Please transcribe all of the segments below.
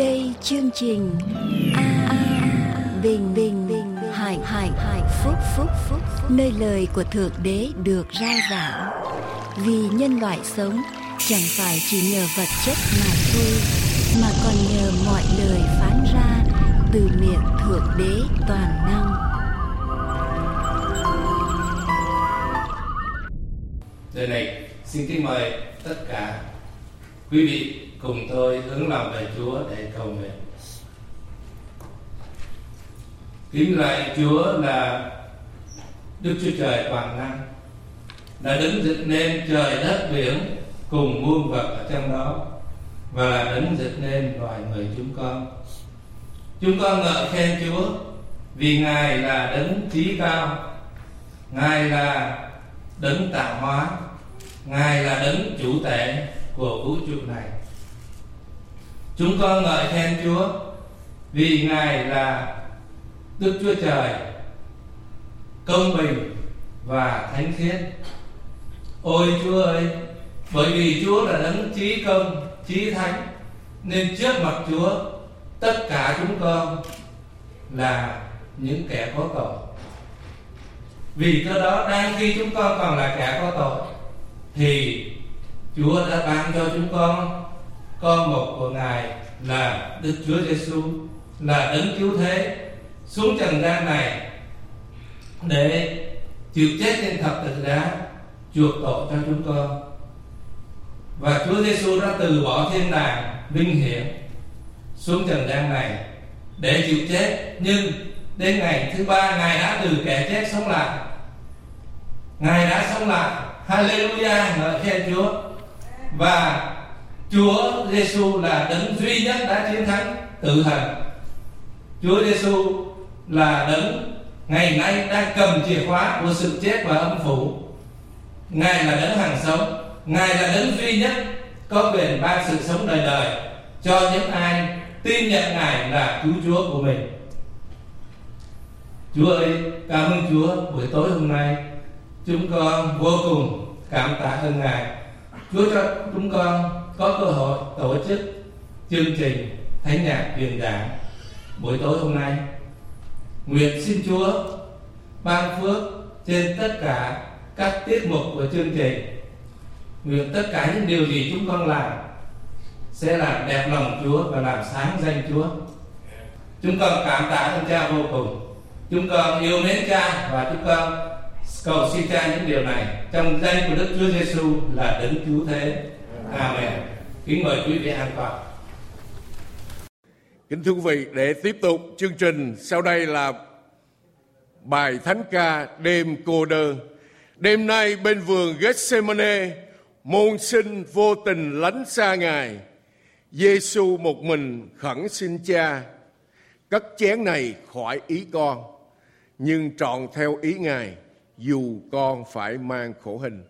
đây chương trình a bình bình bình hải hải hải phúc phúc phúc nơi lời của thượng đế được rao giảng. Vì nhân loại sống, chẳng phải chỉ nhờ vật chất mà thôi, mà còn nhờ mọi lời phán ra từ miệng thượng đế toàn năng. Giờ này, xin kính mời tất cả quý vị cùng tôi hướng lòng về Chúa để cầu nguyện. Kính lạy Chúa là Đức Chúa Trời toàn năng đã đứng dựng nên trời đất biển cùng muôn vật ở trong đó và là đứng dựng nên loài người chúng con. Chúng con ngợi khen Chúa vì Ngài là đấng trí cao, Ngài là đấng tạo hóa, Ngài là đấng chủ tể của vũ trụ này. Chúng con ngợi khen Chúa vì Ngài là Đức Chúa Trời công bình và thánh khiết. Ôi Chúa ơi, bởi vì Chúa là đấng trí công, trí thánh nên trước mặt Chúa tất cả chúng con là những kẻ có tội. Vì cơ đó đang khi chúng con còn là kẻ có tội thì Chúa đã ban cho chúng con con một của Ngài là Đức Chúa Giêsu là đấng cứu thế, xuống trần gian này để chịu chết trên thập tự giá chuộc tội cho chúng con. Và Chúa Giêsu đã từ bỏ thiên đàng, vinh hiển, xuống trần gian này để chịu chết. Nhưng đến ngày thứ ba, ngài đã từ kẻ chết sống lại. Ngài đã sống lại. Hallelujah, ngợi khen Chúa. Và Chúa Giêsu là đấng duy nhất đã chiến thắng tử thần. Chúa Giêsu là đấng ngày nay đang cầm chìa khóa của sự chết và âm phủ. Ngài là đấng hàng sống, ngài là đấng duy nhất có quyền ban sự sống đời đời cho những ai tin nhận ngài là cứu chúa của mình. Chúa ơi, cảm ơn chúa buổi tối hôm nay. Chúng con vô cùng cảm tạ ơn ngài. Chúa cho chúng con có cơ hội tổ chức chương trình thánh nhạc truyền giảng buổi tối hôm nay nguyện xin chúa ban phước trên tất cả các tiết mục của chương trình nguyện tất cả những điều gì chúng con làm sẽ làm đẹp lòng Chúa và làm sáng danh Chúa. Chúng con cảm tạ ơn Cha vô cùng. Chúng con yêu mến Cha và chúng con cầu xin Cha những điều này trong danh của Đức Chúa Giêsu là đấng cứu thế. Amen. Kính mời quý vị an toàn. Kính thưa quý vị, để tiếp tục chương trình, sau đây là bài thánh ca đêm cô đơn. Đêm nay bên vườn Gethsemane, môn sinh vô tình lánh xa Ngài. Giêsu một mình khẩn xin cha, cất chén này khỏi ý con, nhưng trọn theo ý Ngài, dù con phải mang khổ hình.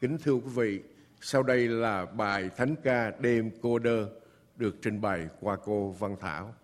Kính thưa quý vị, sau đây là bài thánh ca đêm cô đơn được trình bày qua cô Văn Thảo.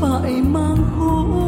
phải mang khổ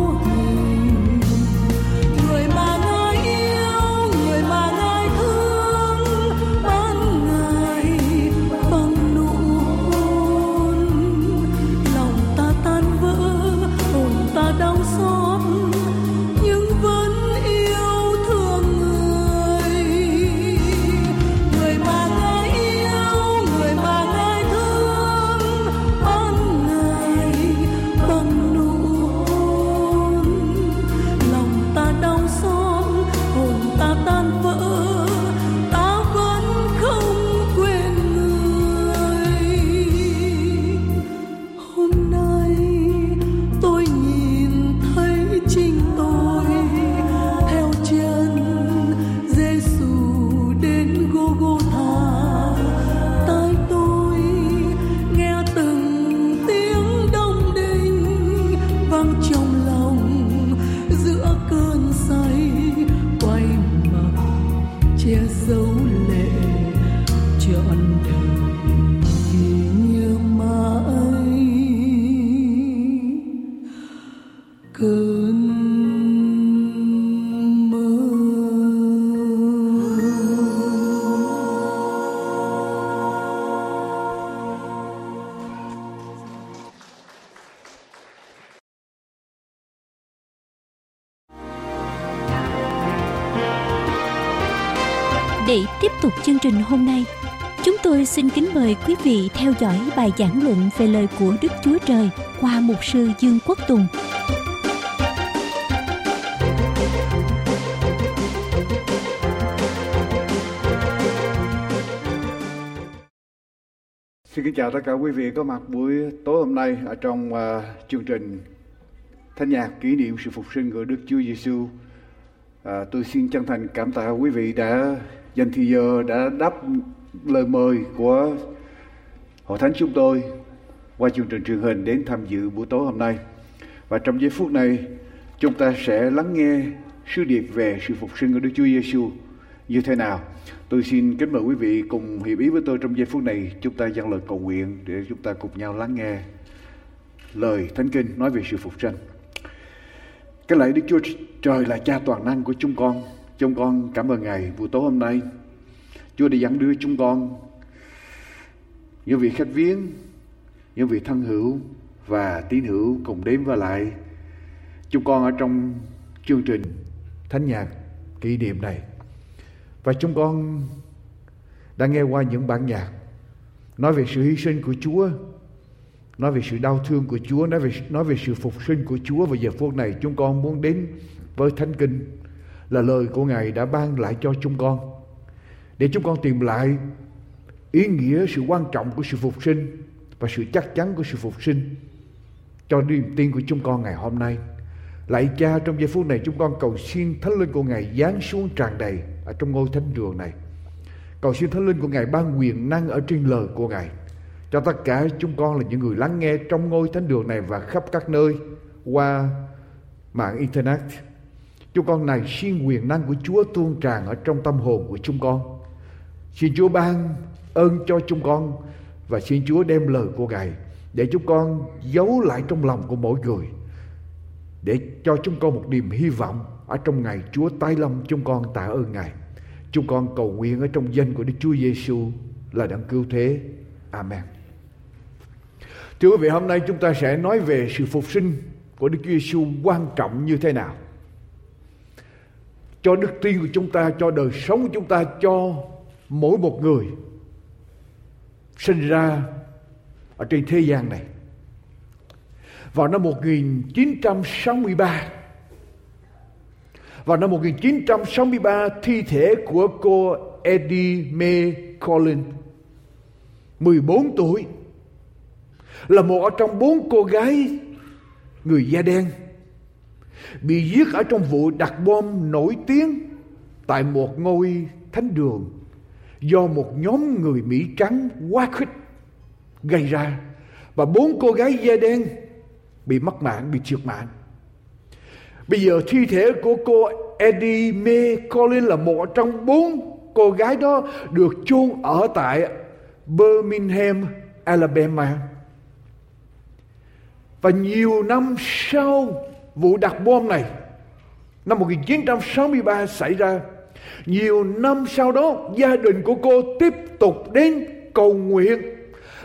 hôm nay, chúng tôi xin kính mời quý vị theo dõi bài giảng luận về lời của Đức Chúa Trời qua mục sư Dương Quốc Tùng. Xin kính chào tất cả quý vị có mặt buổi tối hôm nay ở trong uh, chương trình Thánh nhạc kỷ niệm sự phục sinh của Đức Chúa Giêsu. Uh, à, tôi xin chân thành cảm tạ quý vị đã dành thì giờ đã đáp lời mời của hội thánh chúng tôi qua chương trình truyền hình đến tham dự buổi tối hôm nay. Và trong giây phút này, chúng ta sẽ lắng nghe sứ điệp về sự phục sinh của Đức Chúa Giêsu như thế nào. Tôi xin kính mời quý vị cùng hiệp ý với tôi trong giây phút này chúng ta dâng lời cầu nguyện để chúng ta cùng nhau lắng nghe lời Thánh Kinh nói về sự phục sinh. Cái lạy Đức Chúa Trời là cha toàn năng của chúng con Chúng con cảm ơn Ngài buổi tối hôm nay. Chúa đã dẫn đưa chúng con những vị khách viếng, những vị thân hữu và tín hữu cùng đến và lại chúng con ở trong chương trình thánh nhạc kỷ niệm này. Và chúng con đã nghe qua những bản nhạc nói về sự hy sinh của Chúa, nói về sự đau thương của Chúa, nói về nói về sự phục sinh của Chúa và giờ phút này chúng con muốn đến với thánh kinh là lời của Ngài đã ban lại cho chúng con để chúng con tìm lại ý nghĩa sự quan trọng của sự phục sinh và sự chắc chắn của sự phục sinh cho niềm tin của chúng con ngày hôm nay. Lạy cha, trong giây phút này chúng con cầu xin thánh linh của Ngài giáng xuống tràn đầy ở trong ngôi thánh đường này. Cầu xin thánh linh của Ngài ban quyền năng ở trên lời của Ngài cho tất cả chúng con là những người lắng nghe trong ngôi thánh đường này và khắp các nơi qua mạng internet Chúng con này xin quyền năng của Chúa tuôn tràn ở trong tâm hồn của chúng con. Xin Chúa ban ơn cho chúng con và xin Chúa đem lời của Ngài để chúng con giấu lại trong lòng của mỗi người để cho chúng con một niềm hy vọng ở trong ngày Chúa tái lâm chúng con tạ ơn Ngài. Chúng con cầu nguyện ở trong danh của Đức Chúa Giêsu là đấng cứu thế. Amen. Thưa quý vị, hôm nay chúng ta sẽ nói về sự phục sinh của Đức Chúa Giêsu quan trọng như thế nào cho đức tin của chúng ta, cho đời sống của chúng ta, cho mỗi một người sinh ra ở trên thế gian này. Vào năm 1963, vào năm 1963, thi thể của cô Eddie Mae Collins, 14 tuổi, là một trong bốn cô gái người da đen bị giết ở trong vụ đặt bom nổi tiếng tại một ngôi thánh đường do một nhóm người Mỹ trắng quá khích gây ra và bốn cô gái da đen bị mất mạng, bị trượt mạng. Bây giờ thi thể của cô Eddie Mae Collins là một trong bốn cô gái đó được chôn ở tại Birmingham, Alabama. Và nhiều năm sau vụ đặt bom này năm 1963 xảy ra. Nhiều năm sau đó gia đình của cô tiếp tục đến cầu nguyện,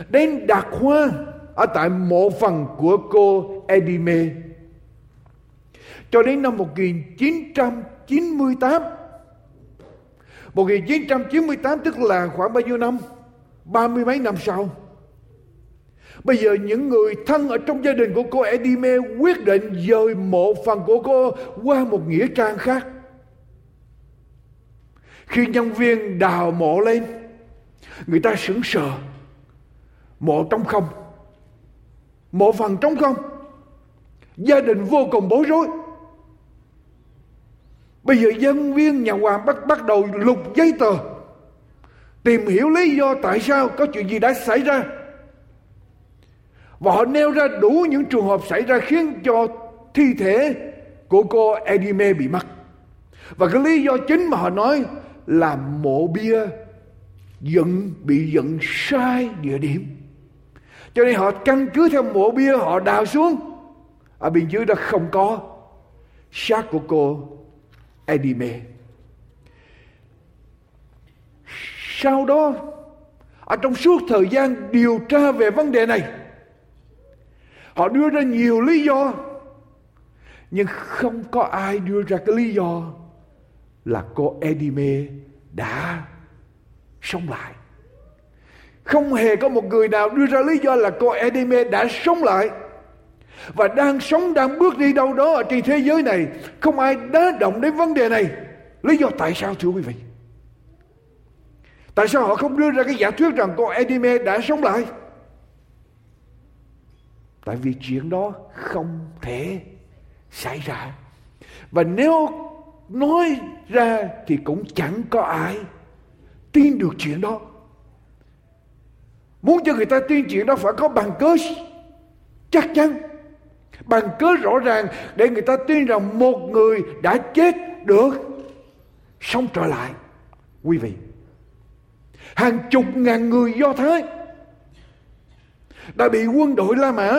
đến đặt hoa ở tại mộ phần của cô Edime. Cho đến năm 1998 1998 tức là khoảng bao nhiêu năm? Ba mươi mấy năm sau Bây giờ những người thân ở trong gia đình của cô Edime quyết định dời mộ phần của cô qua một nghĩa trang khác. Khi nhân viên đào mộ lên, người ta sững sờ. Mộ trống không. Mộ phần trống không. Gia đình vô cùng bối rối. Bây giờ nhân viên nhà hoàng bắt bắt đầu lục giấy tờ. Tìm hiểu lý do tại sao có chuyện gì đã xảy ra và họ nêu ra đủ những trường hợp xảy ra khiến cho thi thể của cô Edime bị mất. Và cái lý do chính mà họ nói là mộ bia dựng bị dựng sai địa điểm. Cho nên họ căn cứ theo mộ bia họ đào xuống. Ở bên dưới đó không có xác của cô Edime. Sau đó, ở trong suốt thời gian điều tra về vấn đề này họ đưa ra nhiều lý do, nhưng không có ai đưa ra cái lý do là cô Edime đã sống lại. Không hề có một người nào đưa ra lý do là cô Edime đã sống lại và đang sống, đang bước đi đâu đó ở trên thế giới này. Không ai đá động đến vấn đề này. Lý do tại sao, thưa quý vị? Tại sao họ không đưa ra cái giả thuyết rằng cô Edime đã sống lại? Tại vì chuyện đó không thể xảy ra. Và nếu nói ra thì cũng chẳng có ai tin được chuyện đó. Muốn cho người ta tin chuyện đó phải có bằng cớ chắc chắn, bằng cớ rõ ràng để người ta tin rằng một người đã chết được, sống trở lại. Quý vị, hàng chục ngàn người do thái đã bị quân đội la mã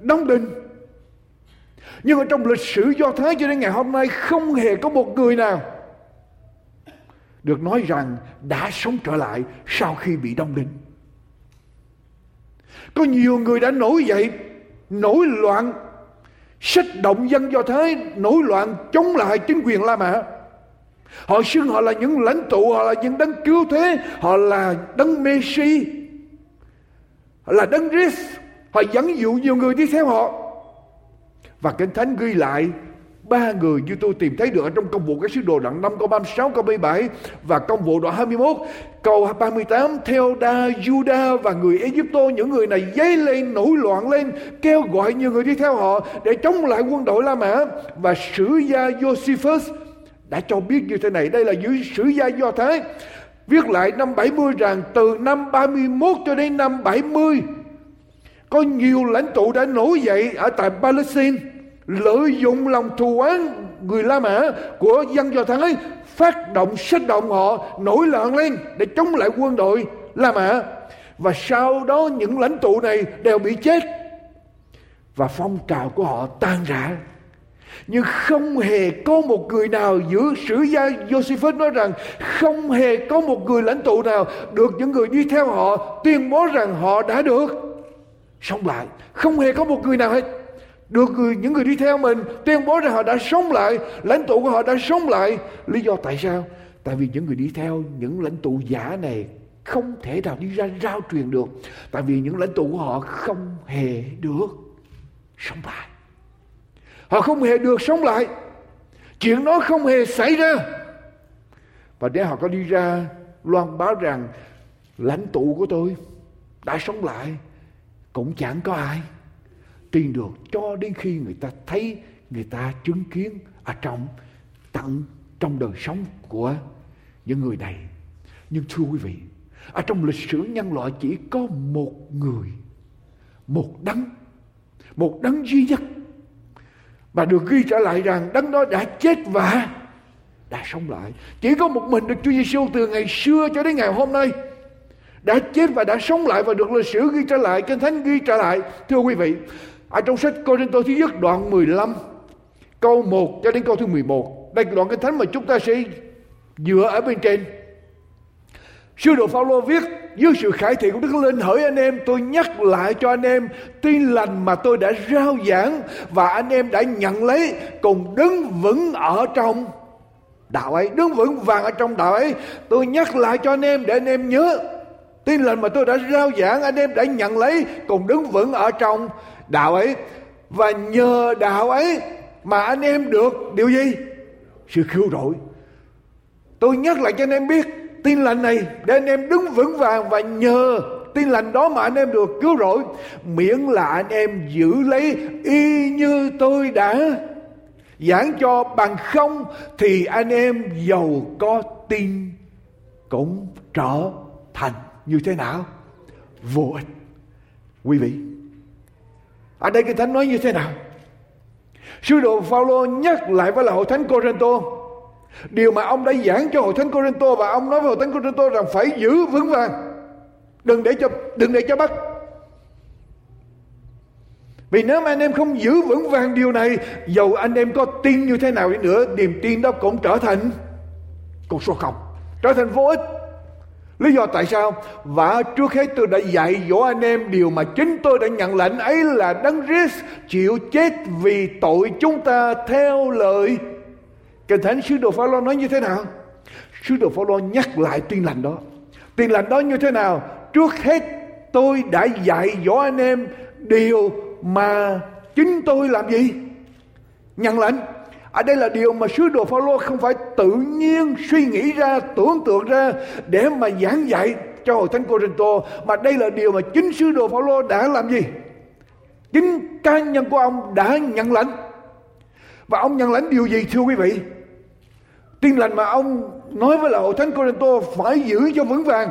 đóng đinh. Nhưng ở trong lịch sử do thái cho đến ngày hôm nay, không hề có một người nào được nói rằng đã sống trở lại sau khi bị đóng đinh. Có nhiều người đã nổi dậy, nổi loạn sách động dân do thái, nổi loạn chống lại chính quyền la mã. Họ xưng họ là những lãnh tụ, họ là những đấng cứu thế, họ là đấng messi là đấng Christ họ dẫn dụ nhiều người đi theo họ. Và kinh thánh ghi lại ba người như tôi tìm thấy được ở trong công vụ các sứ đồ đoạn 5 câu 36 câu 37 và công vụ đoạn 21 câu 38 theo đa Juda và người Egypto những người này dấy lên nổi loạn lên, kêu gọi nhiều người đi theo họ để chống lại quân đội La Mã. Và sử gia Josephus đã cho biết như thế này, đây là dưới sử gia Do Thái viết lại năm 70 rằng từ năm 31 cho đến năm 70 có nhiều lãnh tụ đã nổi dậy ở tại Palestine, lợi dụng lòng thù oán người La Mã của dân Do Thái, phát động sách động họ, nổi loạn lên để chống lại quân đội La Mã. Và sau đó những lãnh tụ này đều bị chết và phong trào của họ tan rã nhưng không hề có một người nào giữa sử gia Josephus nói rằng không hề có một người lãnh tụ nào được những người đi theo họ tuyên bố rằng họ đã được. Sống lại. Không hề có một người nào hết. Được người, những người đi theo mình tuyên bố rằng họ đã sống lại lãnh tụ của họ đã sống lại. Lý do tại sao? Tại vì những người đi theo những lãnh tụ giả này không thể nào đi ra rao truyền được. Tại vì những lãnh tụ của họ không hề được sống lại họ không hề được sống lại. Chuyện đó không hề xảy ra. Và để họ có đi ra, loan báo rằng, lãnh tụ của tôi đã sống lại, cũng chẳng có ai tin được, cho đến khi người ta thấy người ta chứng kiến ở trong, tận trong đời sống của những người này. Nhưng thưa quý vị, ở trong lịch sử nhân loại chỉ có một người, một đấng một đấng duy nhất và được ghi trở lại rằng đấng đó đã chết và đã sống lại. Chỉ có một mình được Chúa Giêsu từ ngày xưa cho đến ngày hôm nay đã chết và đã sống lại và được lịch sử ghi trở lại, kinh thánh ghi trở lại. Thưa quý vị, ở trong sách Cô-rinh-tô thứ nhất đoạn 15 câu 1 cho đến câu thứ 11 đây là đoạn kinh thánh mà chúng ta sẽ dựa ở bên trên. Sư đồ Phaolô viết, dưới sự khải thị của Đức Linh, hỡi anh em, tôi nhắc lại cho anh em tin lành mà tôi đã rao giảng và anh em đã nhận lấy. Cùng đứng vững ở trong đạo ấy, đứng vững vàng ở trong đạo ấy. Tôi nhắc lại cho anh em để anh em nhớ. Tin lành mà tôi đã rao giảng, anh em đã nhận lấy. Cùng đứng vững ở trong đạo ấy. Và nhờ đạo ấy mà anh em được điều gì? Sự cứu rỗi. Tôi nhắc lại cho anh em biết tin lành này, để anh em đứng vững vàng và nhờ tin lành đó mà anh em được cứu rỗi. Miễn là anh em giữ lấy y như tôi đã giảng cho. Bằng không thì anh em giàu có tin cũng trở thành như thế nào? Vô ích. Quý vị, ở đây cái thánh nói như thế nào? Sứ đồ Phaolô nhắc lại với là hội thánh Corinto Điều mà ông đã giảng cho hội thánh Corinto và ông nói với hội thánh Corinto rằng phải giữ vững vàng. Đừng để cho đừng để cho bắt. Vì nếu mà anh em không giữ vững vàng điều này, dầu anh em có tin như thế nào đi nữa, niềm tin đó cũng trở thành con số không, trở thành vô ích. Lý do tại sao? Và trước hết tôi đã dạy dỗ anh em điều mà chính tôi đã nhận lệnh ấy là đấng Christ chịu chết vì tội chúng ta theo lời. Kinh Thánh Sứ Đồ Phaolô nói như thế nào? Sứ Đồ Phaolô nhắc lại tin lành đó. Tin lành đó như thế nào? Trước hết tôi đã dạy dỗ anh em điều mà chính tôi làm gì? Nhận lệnh. Ở à, đây là điều mà sứ đồ Phaolô không phải tự nhiên suy nghĩ ra, tưởng tượng ra để mà giảng dạy cho hội thánh Corinto mà đây là điều mà chính sứ đồ Phaolô đã làm gì? Chính cá nhân của ông đã nhận lệnh và ông nhận lãnh điều gì, thưa quý vị? Tin lành mà ông nói với là hội thánh Corinto phải giữ cho vững vàng.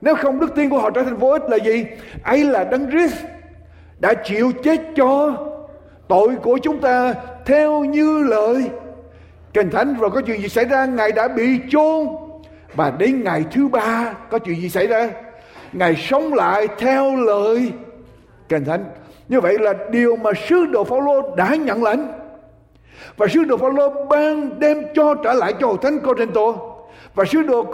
Nếu không, đức tin của họ trở thành vô ích là gì? ấy là đấng Christ đã chịu chết cho tội của chúng ta theo như lời kinh thánh rồi có chuyện gì xảy ra ngài đã bị chôn và đến ngày thứ ba, có chuyện gì xảy ra ngài sống lại theo lời kinh thánh như vậy là điều mà sứ đồ Phaolô đã nhận lãnh và sứ đồ Phaolô ban đem cho trả lại cho hội thánh Corinto. Và sứ đồ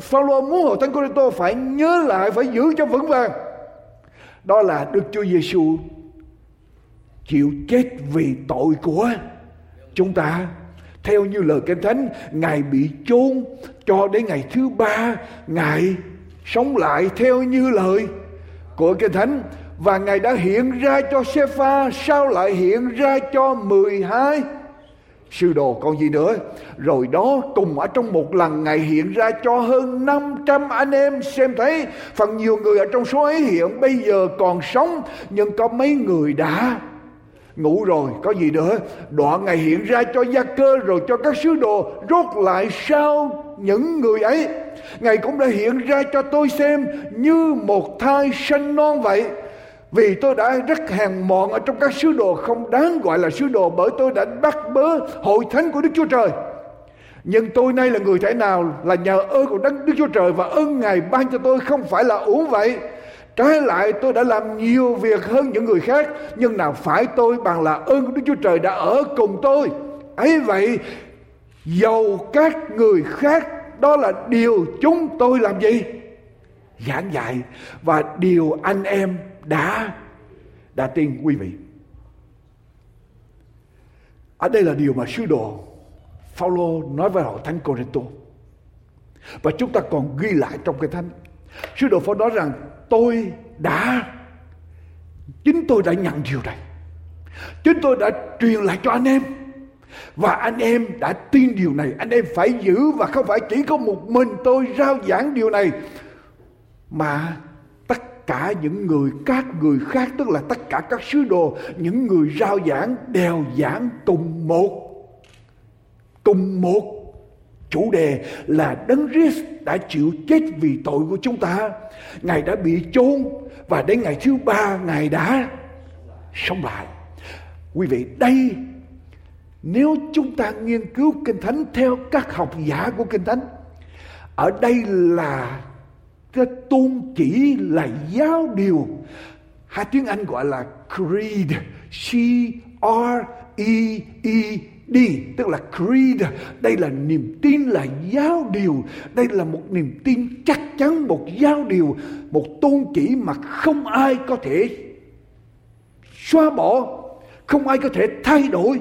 Phaolô muốn hội thánh Corinto phải nhớ lại, phải giữ cho vững vàng. Đó là Đức Chúa Giêsu chịu chết vì tội của chúng ta. Theo như lời kinh thánh, ngài bị chôn cho đến ngày thứ ba, ngài sống lại theo như lời của kinh thánh. Và ngài đã hiện ra cho Sepha sao lại hiện ra cho 12 sư đồ còn gì nữa? Rồi đó, cùng ở trong một lần ngày hiện ra cho hơn 500 anh em xem thấy. Phần nhiều người ở trong số ấy hiện bây giờ còn sống, nhưng có mấy người đã ngủ rồi. Có gì nữa? Đoạn ngày hiện ra cho gia cơ rồi cho các sứ đồ rốt lại sau những người ấy. Ngài cũng đã hiện ra cho tôi xem như một thai sanh non vậy vì tôi đã rất hèn mọn ở trong các sứ đồ không đáng gọi là sứ đồ bởi tôi đã bắt bớ hội thánh của Đức Chúa Trời. Nhưng tôi nay là người thể nào là nhờ ơn của Đức Chúa Trời và ơn Ngài ban cho tôi không phải là uổng vậy. Trái lại, tôi đã làm nhiều việc hơn những người khác, Nhưng nào phải tôi bằng là ơn của Đức Chúa Trời đã ở cùng tôi ấy vậy Dầu các người khác, Đó là điều chúng tôi làm gì Giảng dạy, Và điều anh em đã đã tin, quý vị. Ở đây là điều mà sứ đồ Phaolô nói với họ thánh Corinto. Và chúng ta còn ghi lại trong cái thánh. Sứ đồ Phaolô nói rằng, tôi đã, chính tôi đã nhận điều này. Chính tôi đã truyền lại cho anh em. Và anh em đã tin điều này. Anh em phải giữ và không phải chỉ có một mình tôi rao giảng điều này. Mà cả những người các người khác, tức là tất cả các sứ đồ, những người rao giảng đều giảng cùng một cùng một chủ đề là đấng Christ đã chịu chết vì tội của chúng ta. Ngài đã bị chôn và đến ngày thứ ba, ngài đã sống lại. Quý vị, đây, nếu chúng ta nghiên cứu kinh thánh theo các học giả của kinh thánh, ở đây là cái tôn chỉ là giáo điều. Hai tiếng Anh gọi là creed. C R E E D. Tức là creed. Đây là niềm tin là giáo điều. Đây là một niềm tin chắc chắn, một giáo điều. Một tôn chỉ mà không ai có thể xóa bỏ, không ai có thể thay đổi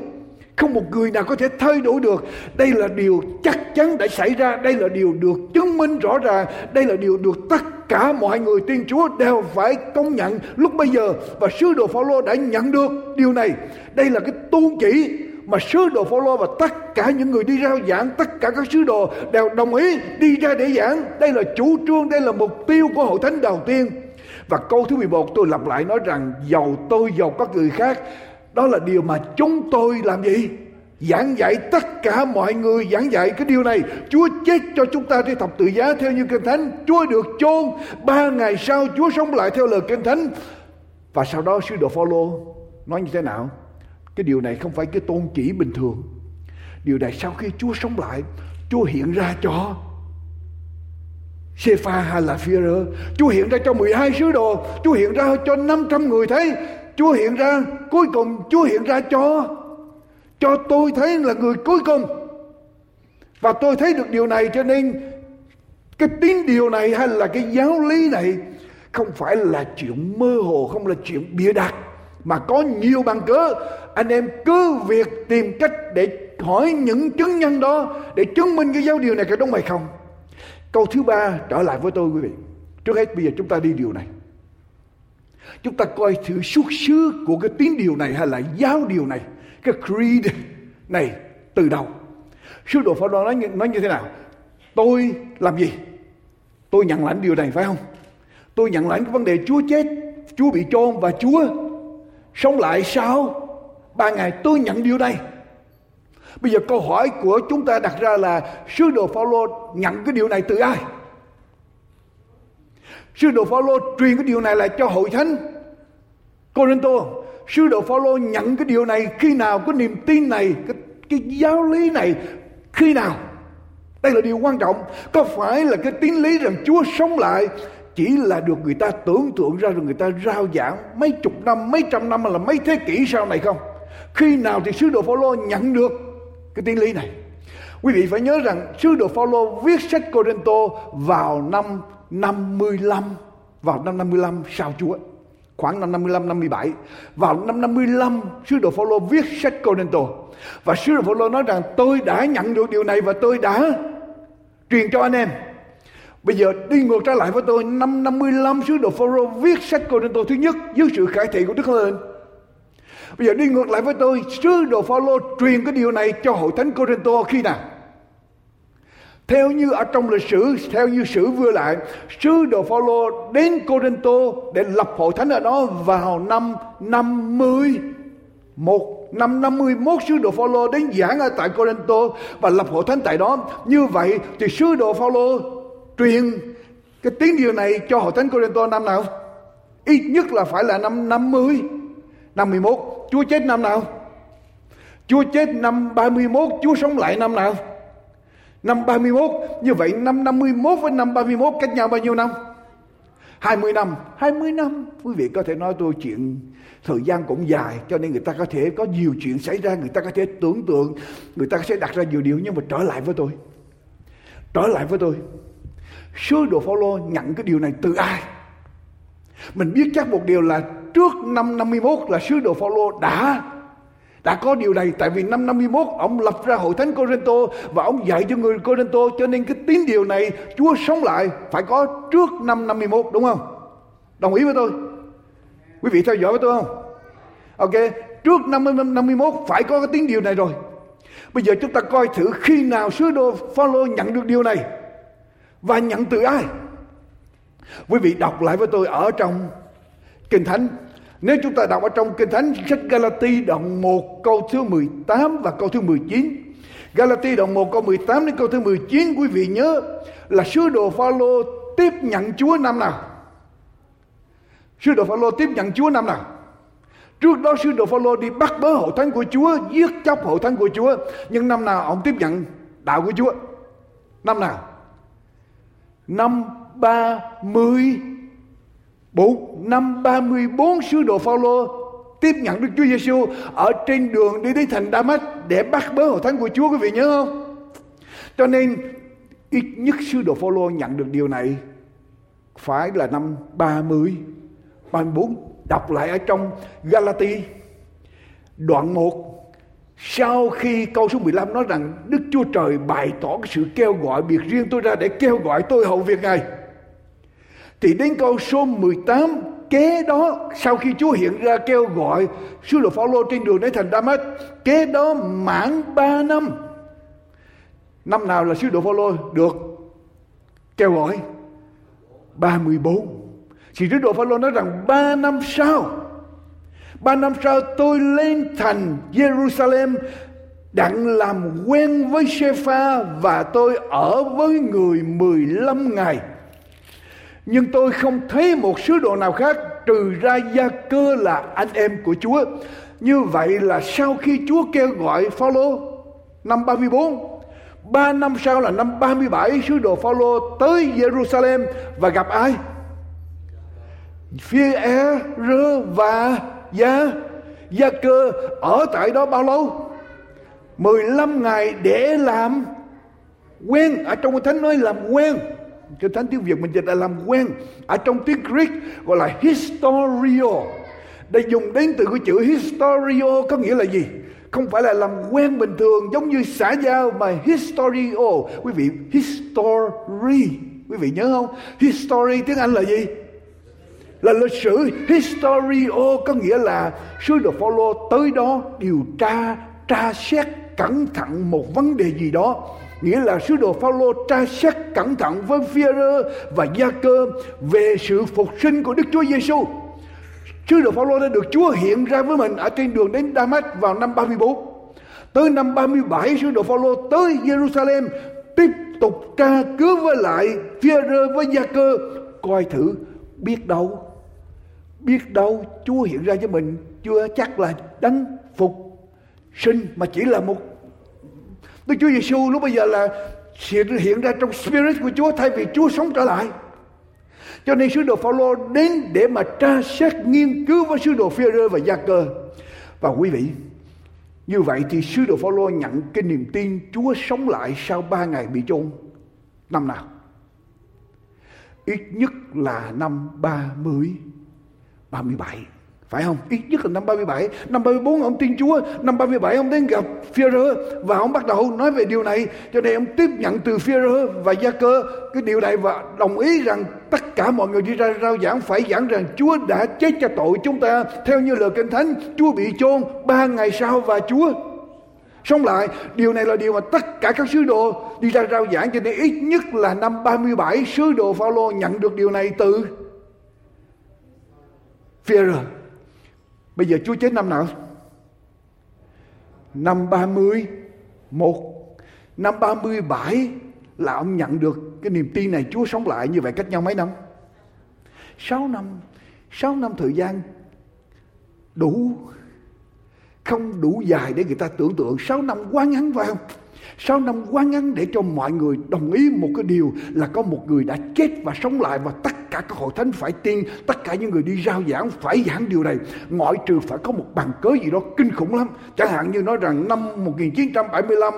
không một người nào có thể thay đổi được. Đây là điều chắc chắn đã xảy ra. Đây là điều được chứng minh rõ ràng. Đây là điều được tất cả mọi người tiên Chúa đều phải công nhận lúc bây giờ. Và sứ đồ Phaolô đã nhận được điều này. Đây là cái tôn chỉ mà sứ đồ Phaolô và tất cả những người đi rao giảng, tất cả các sứ đồ đều đồng ý đi ra để giảng. Đây là chủ trương, đây là mục tiêu của hội thánh đầu tiên. Và câu thứ 11 tôi lặp lại nói rằng giàu tôi giàu các người khác đó là điều mà chúng tôi làm gì? Giảng dạy tất cả mọi người giảng dạy cái điều này. Chúa chết cho chúng ta trên thập tự giá theo như Kinh Thánh. Chúa được chôn ba ngày sau Chúa sống lại theo lời Kinh Thánh. Và sau đó sứ đồ Phaolô nói như thế nào? Cái điều này không phải cái tôn chỉ bình thường. Điều này sau khi Chúa sống lại, Chúa hiện ra cho Sepha hay là Führer Chúa hiện ra cho 12 sứ đồ Chúa hiện ra cho 500 người thấy Chúa hiện ra, cuối cùng Chúa hiện ra cho cho tôi thấy là người cuối cùng. Và tôi thấy được điều này cho nên cái tín điều này hay là cái giáo lý này không phải là chuyện mơ hồ, không là chuyện bịa đặt, mà có nhiều bằng cớ. Anh em cứ việc tìm cách để hỏi những chứng nhân đó để chứng minh cái giáo điều này có đúng hay không. Câu thứ ba trở lại với tôi quý vị. Trước hết bây giờ chúng ta đi điều này chúng ta coi thử xuất xứ của cái tín điều này hay là giáo điều này, cái creed này từ đâu? Sứ đồ Phaolô nói nói như thế nào? Tôi làm gì? Tôi nhận lãnh điều này phải không? Tôi nhận lãnh cái vấn đề Chúa chết, Chúa bị chôn và Chúa sống lại sau ba ngày tôi nhận điều này. Bây giờ câu hỏi của chúng ta đặt ra là sứ đồ Phaolô nhận cái điều này từ ai? Sứ đồ Phaolô truyền cái điều này là cho hội thánh. Corinto sứ đồ Phaolô nhận cái điều này khi nào cái niềm tin này cái, cái giáo lý này khi nào? Đây là điều quan trọng. Có phải là cái tín lý rằng Chúa sống lại chỉ là được người ta tưởng tượng ra rồi người ta rao giảng mấy chục năm mấy trăm năm là mấy thế kỷ sau này không? Khi nào thì sứ đồ Phaolô nhận được cái tín lý này? Quý vị phải nhớ rằng sứ đồ Phaolô viết sách Corinto vào năm 55 vào năm 55 sau Chúa, khoảng năm 55 57 vào năm 55 sứ đồ Phaolô viết sách Corinto. Và sứ đồ Phaolô nói rằng, tôi đã nhận được điều này và tôi đã truyền cho anh em. Bây giờ đi ngược trở lại với tôi, Năm 55 sứ đồ Phaolô viết sách Corinto thứ nhất Dưới sự khải thị của Đức Hên Bây giờ đi ngược lại với tôi, Sứ đồ Phaolô truyền cái điều này cho hội thánh Corinto khi nào? Theo như ở trong lịch sử, theo như sử vừa lại, sứ đồ Phaolô đến Corinto để lập hội thánh ở đó vào năm 50 một năm 51 sứ đồ Phaolô đến giảng ở tại Corinto và lập hội thánh tại đó. Như vậy thì sứ đồ Phaolô truyền cái tiếng điều này cho hội thánh Corinto năm nào? Ít nhất là phải là năm 50, 51. Chúa chết năm nào? Chúa chết năm 31, Chúa sống lại năm nào? Năm 31, như vậy năm 51 với năm 31 cách nhau bao nhiêu năm? 20 năm, 20 năm. Quý vị có thể nói tôi chuyện thời gian cũng dài cho nên người ta có thể có nhiều chuyện xảy ra, người ta có thể tưởng tượng, người ta sẽ đặt ra nhiều điều nhưng mà trở lại với tôi. Trở lại với tôi. Sứ đồ Phaolô nhận cái điều này từ ai? Mình biết chắc một điều là trước năm 51 là sứ đồ Phaolô đã đã có điều này tại vì năm 51 ông lập ra hội thánh Corinto và ông dạy cho người Corinto cho nên cái tín điều này Chúa sống lại phải có trước năm 51 đúng không? Đồng ý với tôi? Quý vị theo dõi với tôi không? Ok, trước năm 51 phải có cái tín điều này rồi. Bây giờ chúng ta coi thử khi nào sứ đồ Phaolô nhận được điều này và nhận từ ai? Quý vị đọc lại với tôi ở trong Kinh Thánh nếu chúng ta đọc ở trong Kinh Thánh sách Galati đoạn 1 câu thứ 18 và câu thứ 19. Galati đoạn 1 câu 18 đến câu thứ 19 quý vị nhớ là sứ đồ Phaolô tiếp nhận Chúa năm nào? Sứ đồ Phaolô tiếp nhận Chúa năm nào? Trước đó sứ đồ Phaolô đi bắt bớ hội thánh của Chúa, giết chóc hội thánh của Chúa, nhưng năm nào ông tiếp nhận đạo của Chúa? Năm nào? Năm 30 bốn, năm 34 sứ đồ Phaolô tiếp nhận Đức Chúa Giêsu ở trên đường đi đến thành Damas để bắt bớ hội thánh của Chúa, quý vị nhớ không? Cho nên, ít nhất sứ đồ Phaolô nhận được điều này phải là năm 30 34 đọc lại ở trong Galati đoạn 1 sau khi câu số 15 nói rằng Đức Chúa Trời bày tỏ cái sự kêu gọi biệt riêng tôi ra để kêu gọi tôi hầu việc Ngài thì đến câu số 18 kế đó, sau khi Chúa hiện ra kêu gọi sứ đồ Phaolô trên đường đến thành Damas kế đó mãn 3 năm. Năm nào là sứ đồ Phaolô được kêu gọi? 34 thì sứ đồ Phaolô nói rằng 3 năm sau 3 năm sau tôi lên thành Jerusalem đặng làm quen với Sepha và tôi ở với người 15 ngày nhưng tôi không thấy một sứ đồ nào khác trừ ra gia cơ là anh em của Chúa. Như vậy là sau khi Chúa kêu gọi Phaolô năm 34, Ba năm sau là năm 37 sứ đồ Phaolô tới Jerusalem và gặp ai? Phía e rơ và gia gia cơ ở tại đó bao lâu 15 ngày để làm quen ở trong thánh nói làm quen cái thánh tiếng việt mình dịch là làm quen ở trong tiếng greek, gọi là historio. Đây dùng đến từ cái chữ historio có nghĩa là gì? Không phải là làm quen bình thường giống như xã giao, mà historio. Quý vị, history. Quý vị nhớ không? History tiếng anh là gì? Là lịch sử. Historio có nghĩa là sứ đồ Phaolô tới đó điều tra tra xét cẩn thận một vấn đề gì đó nghĩa là sứ đồ Phaolô tra xét cẩn thận với Phi-rơ và Gia Cơ về sự phục sinh của Đức Chúa Giêsu. Sứ đồ Phaolô đã được Chúa hiện ra với mình ở trên đường đến Damas vào năm 34. Tới năm 37 sứ đồ Phaolô tới Jerusalem tiếp tục tra cứu với lại Phi-rơ với Gia Cơ coi thử biết đâu biết đâu Chúa hiện ra cho mình chưa chắc là đấng phục sinh mà chỉ là một Đức Chúa Giêsu lúc bây giờ là hiện, hiện ra trong spirit của Chúa thay vì Chúa sống trở lại. Cho nên sứ đồ Phaolô đến để mà tra xét nghiên cứu với sứ đồ phi và Gia Cơ. Và quý vị, như vậy thì sứ đồ Phaolô nhận cái niềm tin Chúa sống lại sau ba ngày bị chôn. Năm nào? Ít nhất là năm 30 37 phải không? Ít nhất là năm 37 Năm 34 ông tin Chúa Năm 37 ông đến gặp Führer Và ông bắt đầu nói về điều này. Cho nên ông tiếp nhận từ Führer và Gia Cơ Cái điều này và đồng ý rằng Tất cả mọi người đi ra rao giảng Phải giảng rằng Chúa đã chết cho tội chúng ta. Theo như lời Kinh Thánh Chúa bị chôn ba ngày sau và Chúa Sống lại, điều này là điều mà tất cả các sứ đồ đi ra rao giảng. Cho nên ít nhất là năm 37 sứ đồ Phaolô nhận được điều này từ Phêrô Bây giờ Chúa chết năm nào? Năm 31 Năm 37 là ông nhận được cái niềm tin này Chúa sống lại như vậy cách nhau mấy năm? 6 năm 6 năm thời gian đủ, không đủ dài để người ta tưởng tượng 6 năm quá ngắn phải không? Sáu năm quá ngắn để cho mọi người đồng ý một cái điều là có một người đã chết và sống lại và tất cả các hội thánh phải tin, tất cả những người đi rao giảng phải giảng điều này, ngoại trừ phải có một bằng cớ gì đó kinh khủng lắm. Chẳng hạn như nói rằng năm 1975,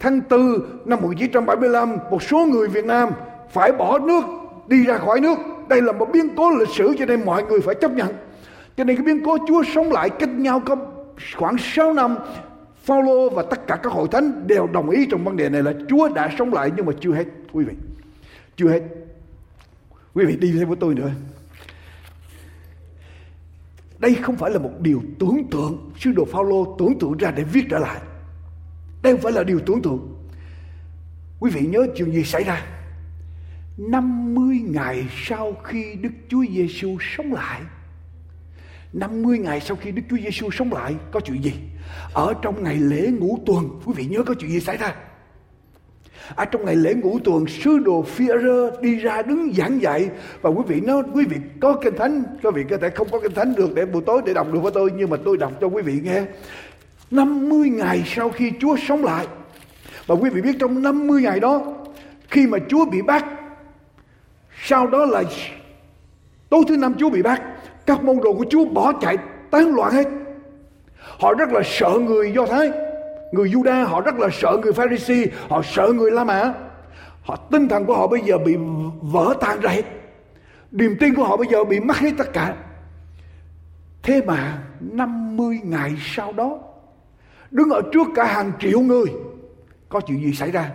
tháng 4 năm 1975, một số người Việt Nam phải bỏ nước, đi ra khỏi nước. Đây là một biến cố lịch sử cho nên mọi người phải chấp nhận. Cho nên cái biến cố Chúa sống lại cách nhau có khoảng 6 năm Phaolô và tất cả các hội thánh đều đồng ý trong vấn đề này là Chúa đã sống lại nhưng mà chưa hết quý vị. Chưa hết. Quý vị đi theo với tôi nữa. Đây không phải là một điều tưởng tượng Sứ đồ Phaolô tưởng tượng ra để viết trở lại Đây không phải là điều tưởng tượng Quý vị nhớ chuyện gì xảy ra 50 ngày sau khi Đức Chúa Giêsu sống lại 50 ngày sau khi Đức Chúa Giêsu sống lại có chuyện gì? Ở trong ngày lễ ngũ tuần, quý vị nhớ có chuyện gì xảy ra? ở trong ngày lễ ngũ tuần sứ đồ Führer đi ra đứng giảng dạy và quý vị nói quý vị có kinh thánh quý vị có thể không có kinh thánh được để buổi tối để đọc được với tôi nhưng mà tôi đọc cho quý vị nghe 50 ngày sau khi Chúa sống lại và quý vị biết trong 50 ngày đó khi mà Chúa bị bắt sau đó là tối thứ năm Chúa bị bắt các môn đồ của Chúa bỏ chạy tán loạn hết họ rất là sợ người Do Thái Người Juda họ rất là sợ người Pharisee, họ sợ người La Mã. Họ tinh thần của họ bây giờ bị vỡ tan ra hết. Niềm tin của họ bây giờ bị mất hết tất cả. Thế mà 50 ngày sau đó đứng ở trước cả hàng triệu người có chuyện gì xảy ra?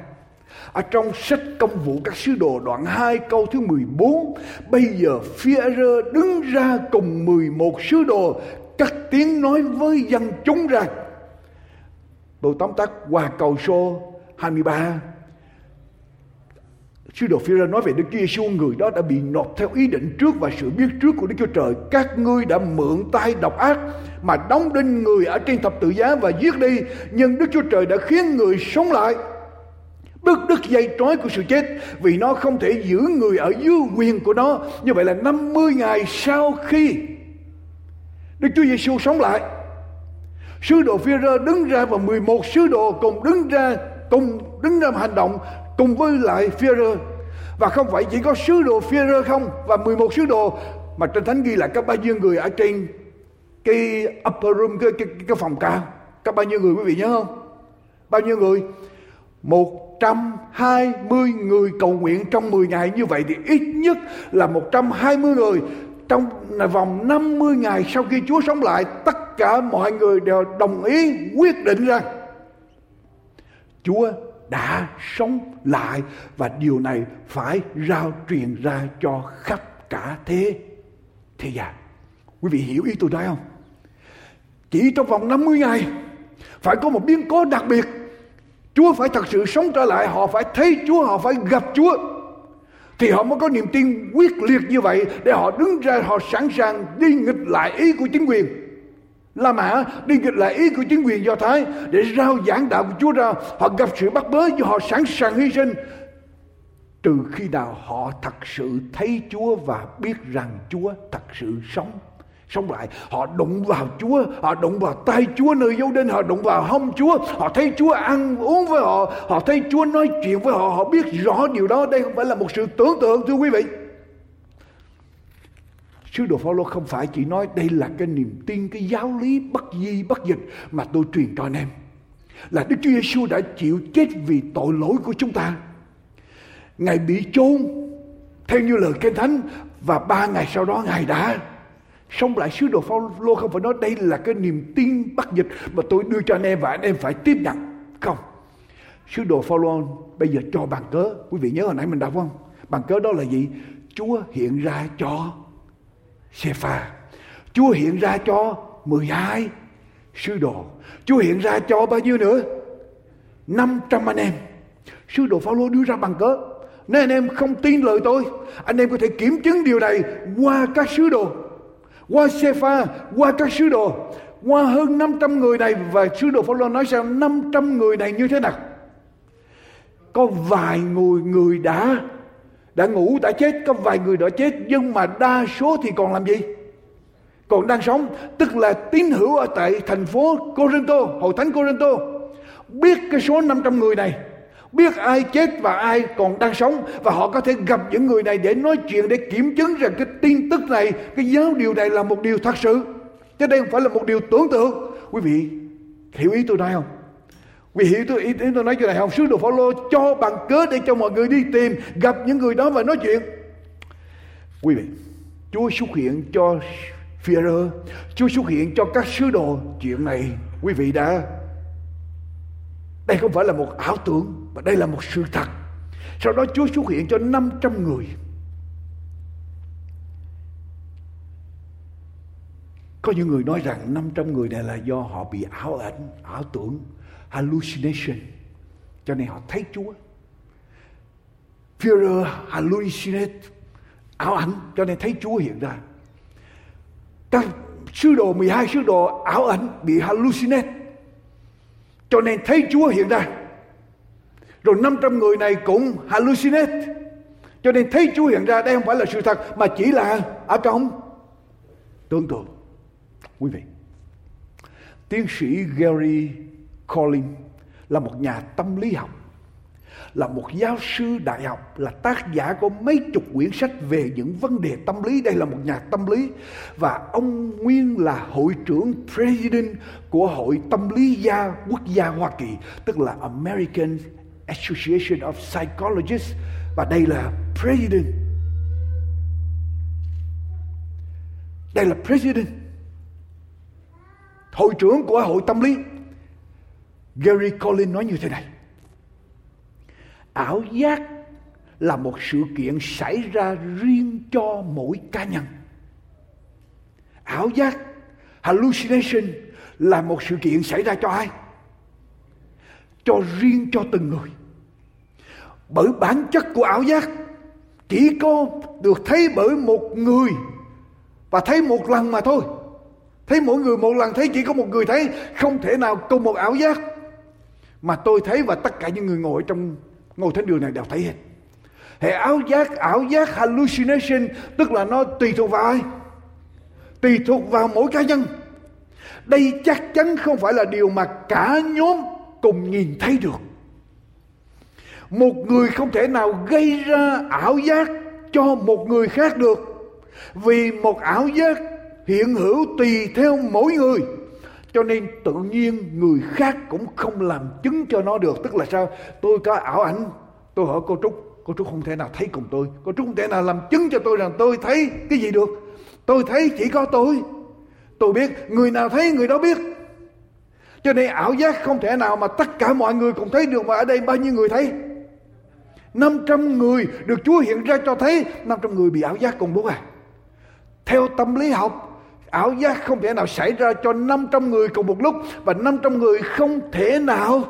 Ở trong sách công vụ các sứ đồ đoạn 2 câu thứ 14 Bây giờ Phi-e-rơ đứng ra cùng 11 sứ đồ Cắt tiếng nói với dân chúng rằng Tôi tóm tắt qua cầu số 23 Sứ đồ phi nói về Đức Chúa Giêsu người đó đã bị nộp theo ý định trước và sự biết trước của Đức Chúa Trời. Các ngươi đã mượn tay độc ác mà đóng đinh người ở trên thập tự giá và giết đi. Nhưng Đức Chúa Trời đã khiến người sống lại đứt đứt dây trói của sự chết vì nó không thể giữ người ở dưới quyền của nó. Như vậy là 50 ngày sau khi Đức Chúa Giêsu sống lại Sứ đồ phi rơ đứng ra và 11 sứ đồ cùng đứng ra cùng đứng ra hành động cùng với lại Führer và không phải chỉ có sứ đồ Führer không và 11 sứ đồ mà trên thánh ghi là có bao nhiêu người ở trên cái upper room cái, cái, cái phòng cao có bao nhiêu người quý vị nhớ không? Bao nhiêu người? 120 người cầu nguyện trong 10 ngày như vậy thì ít nhất là 120 người trong vòng 50 ngày sau khi Chúa sống lại, tất cả mọi người đều đồng ý quyết định rằng Chúa đã sống lại và điều này phải rao truyền ra cho khắp cả thế thế gian. Quý vị hiểu ý tôi nói không? Chỉ trong vòng 50 ngày phải có một biến cố đặc biệt. Chúa phải thật sự sống trở lại, họ phải thấy Chúa, họ phải gặp Chúa. Thì họ mới có niềm tin quyết liệt như vậy để họ đứng ra, họ sẵn sàng đi nghịch lại ý của chính quyền. La Mã đi nghịch lại ý của chính quyền Do Thái để rao giảng đạo của Chúa ra. Họ gặp sự bắt bớ nhưng họ sẵn sàng hy sinh. Trừ khi nào họ thật sự thấy Chúa và biết rằng Chúa thật sự sống sống lại. Họ đụng vào Chúa, họ đụng vào tay Chúa nơi dấu đinh họ đụng vào hông Chúa. Họ thấy Chúa ăn uống với họ họ thấy Chúa nói chuyện với họ họ biết rõ điều đó. Đây không phải là một sự tưởng tượng, thưa quý vị. Sứ đồ Phaolô không phải chỉ nói đây là cái niềm tin, cái giáo lý bất di, bất dịch mà tôi truyền cho anh em. Là Đức Chúa Giêsu đã chịu chết vì tội lỗi của chúng ta. Ngài bị chôn, theo như lời Kinh Thánh, và ba ngày sau đó Ngài đã sống lại sứ đồ Phaolô không phải nói đây là cái niềm tin bắt dịch mà tôi đưa cho anh em và anh em phải tiếp nhận. Không. Sứ đồ Phaolô bây giờ cho bằng cớ. Quý vị nhớ hồi nãy mình đọc không? Bằng cớ đó là gì? Chúa hiện ra cho Sepha Chúa hiện ra cho 12 sứ đồ. Chúa hiện ra cho bao nhiêu nữa? 500 anh em. Sứ đồ Phaolô đưa ra bằng cớ. Nếu anh em không tin lời tôi. Anh em có thể kiểm chứng điều này qua các sứ đồ qua Sepha, qua các sứ đồ, qua hơn 500 người này và sứ đồ Phaolô nói xem 500 người này như thế nào. Có vài người người đã đã ngủ đã chết, có vài người đã chết nhưng mà đa số thì còn làm gì? Còn đang sống, tức là tín hữu ở tại thành phố Corinto, hội thánh Corinto. Biết cái số 500 người này biết ai chết và ai còn đang sống và họ có thể gặp những người này để nói chuyện để kiểm chứng rằng cái tin tức này cái giáo điều này là một điều thật sự. Chứ đây không phải là một điều tưởng tượng. Quý vị hiểu ý tôi nói không? Quý vị hiểu tôi ý, ý tôi nói chỗ này không? Sứ đồ Phaolô cho bằng cớ để cho mọi người đi tìm gặp những người đó và nói chuyện. Quý vị Chúa xuất hiện cho Führer Chúa xuất hiện cho các sứ đồ chuyện này. Quý vị đã đây không phải là một ảo tưởng và đây là một sự thật. Sau đó Chúa xuất hiện cho 500 người. Có những người nói rằng 500 người này là do họ bị ảo ảnh, ảo tưởng, hallucination. Cho nên họ thấy Chúa. Führer hallucinate, ảo ảnh cho nên thấy Chúa hiện ra. Các sứ đồ 12 sứ đồ ảo ảnh bị hallucinate cho nên thấy Chúa hiện ra. Rồi 500 người này cũng hallucinate. Cho nên thấy Chúa hiện ra đây không phải là sự thật, mà chỉ là ở trong tưởng tượng. Quý vị. Tiến sĩ Gary Collins là một nhà tâm lý học, là một giáo sư đại học, là tác giả của mấy chục quyển sách về những vấn đề tâm lý đây là một nhà tâm lý và ông nguyên là hội trưởng president của hội tâm lý gia quốc gia Hoa Kỳ, tức là American Association of Psychologists, và đây là president. Đây là president. Hội trưởng của hội tâm lý. Gary Collins nói như thế này. Ảo giác là một sự kiện xảy ra riêng cho mỗi cá nhân. Ảo giác, hallucination là một sự kiện xảy ra cho ai? Cho riêng cho từng người. Bởi bản chất của ảo giác, chỉ có được thấy bởi một người và thấy một lần mà thôi. Thấy mỗi người một lần, thấy chỉ có một người thấy, không thể nào cùng một ảo giác mà tôi thấy và tất cả những người ngồi trong, ngồi thánh đường này đều thấy hết. Hệ ảo giác ảo giác hallucination, tức là nó tùy thuộc vào ai? Tùy thuộc vào mỗi cá nhân. Đây chắc chắn không phải là điều mà cả nhóm cùng nhìn thấy được. Một người không thể nào gây ra ảo giác cho một người khác được, vì một ảo giác hiện hữu tùy theo mỗi người, cho nên tự nhiên người khác cũng không làm chứng cho nó được. Tức là sao? Tôi có ảo ảnh, tôi hỏi cô trúc cô trúc không thể nào thấy cùng tôi. Cô trúc không thể nào làm chứng cho tôi rằng tôi thấy cái gì được. Tôi thấy chỉ có tôi. Tôi biết, người nào thấy người đó biết cho nên ảo giác không thể nào mà tất cả mọi người cùng thấy được mà ở đây bao nhiêu người thấy 500 người được Chúa hiện ra cho thấy 500 người bị ảo giác cùng lúc à. Theo tâm lý học, ảo giác không thể nào xảy ra cho 500 người cùng một lúc và 500 người không thể nào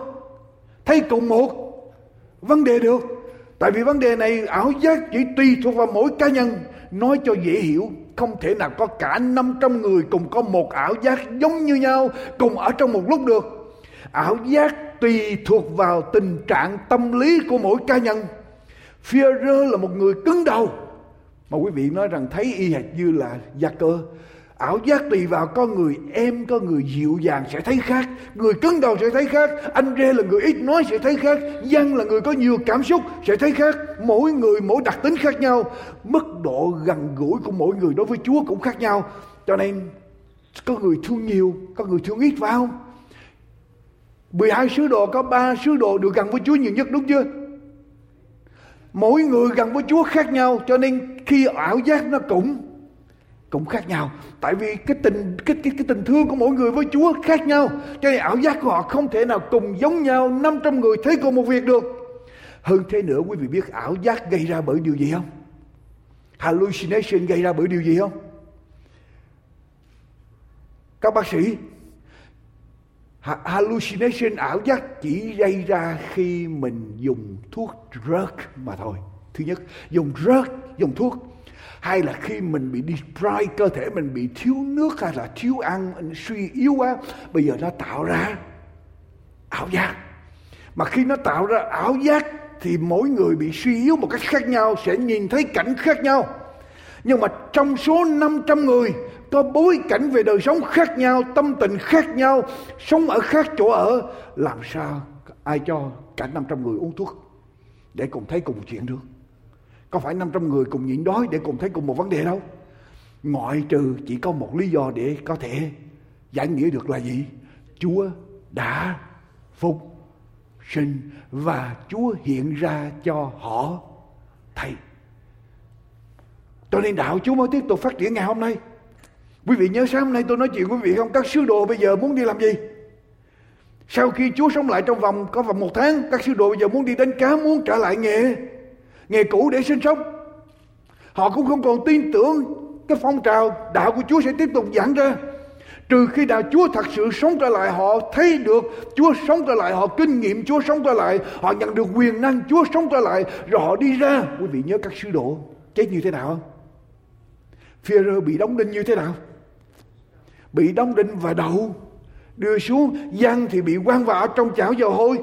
thấy cùng một vấn đề được. Tại vì vấn đề này ảo giác chỉ tùy thuộc vào mỗi cá nhân. Nói cho dễ hiểu, không thể nào có cả 500 người cùng có một ảo giác giống như nhau cùng ở trong một lúc được. Ảo giác tùy thuộc vào tình trạng tâm lý của mỗi cá nhân. Führer là một người cứng đầu. Mà quý vị nói rằng thấy y hệt như là gia cơ. Ảo giác tùy vào con người em, có người dịu dàng sẽ thấy khác. Người cứng đầu sẽ thấy khác. Anh Rê là người ít nói sẽ thấy khác. dân là người có nhiều cảm xúc sẽ thấy khác. Mỗi người mỗi đặc tính khác nhau. Mức độ gần gũi của mỗi người đối với Chúa cũng khác nhau. Cho nên có người thương nhiều, có người thương ít phải không? 12 sứ đồ có 3 sứ đồ được gần với Chúa nhiều nhất đúng chưa? Mỗi người gần với Chúa khác nhau cho nên khi ảo giác nó cũng cũng khác nhau. Tại vì cái tình cái cái, cái tình thương của mỗi người với Chúa khác nhau. Cho nên ảo giác của họ không thể nào cùng giống nhau 500 người thấy cùng một việc được. Hơn thế nữa quý vị biết ảo giác gây ra bởi điều gì không? Hallucination gây ra bởi điều gì không? Các bác sĩ hallucination ảo giác chỉ gây ra khi mình dùng thuốc drug mà thôi thứ nhất dùng drug dùng thuốc hay là khi mình bị deprive cơ thể mình bị thiếu nước hay là thiếu ăn suy yếu quá bây giờ nó tạo ra ảo giác mà khi nó tạo ra ảo giác thì mỗi người bị suy yếu một cách khác nhau sẽ nhìn thấy cảnh khác nhau nhưng mà trong số 500 người có bối cảnh về đời sống khác nhau, tâm tình khác nhau, sống ở khác chỗ ở. Làm sao ai cho cả 500 người uống thuốc để cùng thấy cùng chuyện được? Có phải 500 người cùng nhịn đói để cùng thấy cùng một vấn đề đâu? Ngoại trừ chỉ có một lý do để có thể giải nghĩa được là gì? Chúa đã phục sinh và Chúa hiện ra cho họ thầy. Cho nên đạo Chúa mới tiếp tục phát triển ngày hôm nay. Quý vị nhớ sáng hôm nay tôi nói chuyện quý vị không? Các sứ đồ bây giờ muốn đi làm gì? Sau khi Chúa sống lại trong vòng có vòng một tháng, các sứ đồ bây giờ muốn đi đánh cá, muốn trả lại nghề nghề cũ để sinh sống. Họ cũng không còn tin tưởng cái phong trào đạo của Chúa sẽ tiếp tục giảng ra. Trừ khi đạo Chúa thật sự sống trở lại, Họ thấy được Chúa sống trở lại, Họ kinh nghiệm Chúa sống trở lại, Họ nhận được quyền năng Chúa sống trở lại, Rồi họ đi ra Quý vị nhớ các sứ đồ chết như thế nào không? Phêrô bị đóng đinh như thế nào? bị đóng đinh và đậu, đưa xuống giăng thì bị quan vào trong chảo dầu hôi,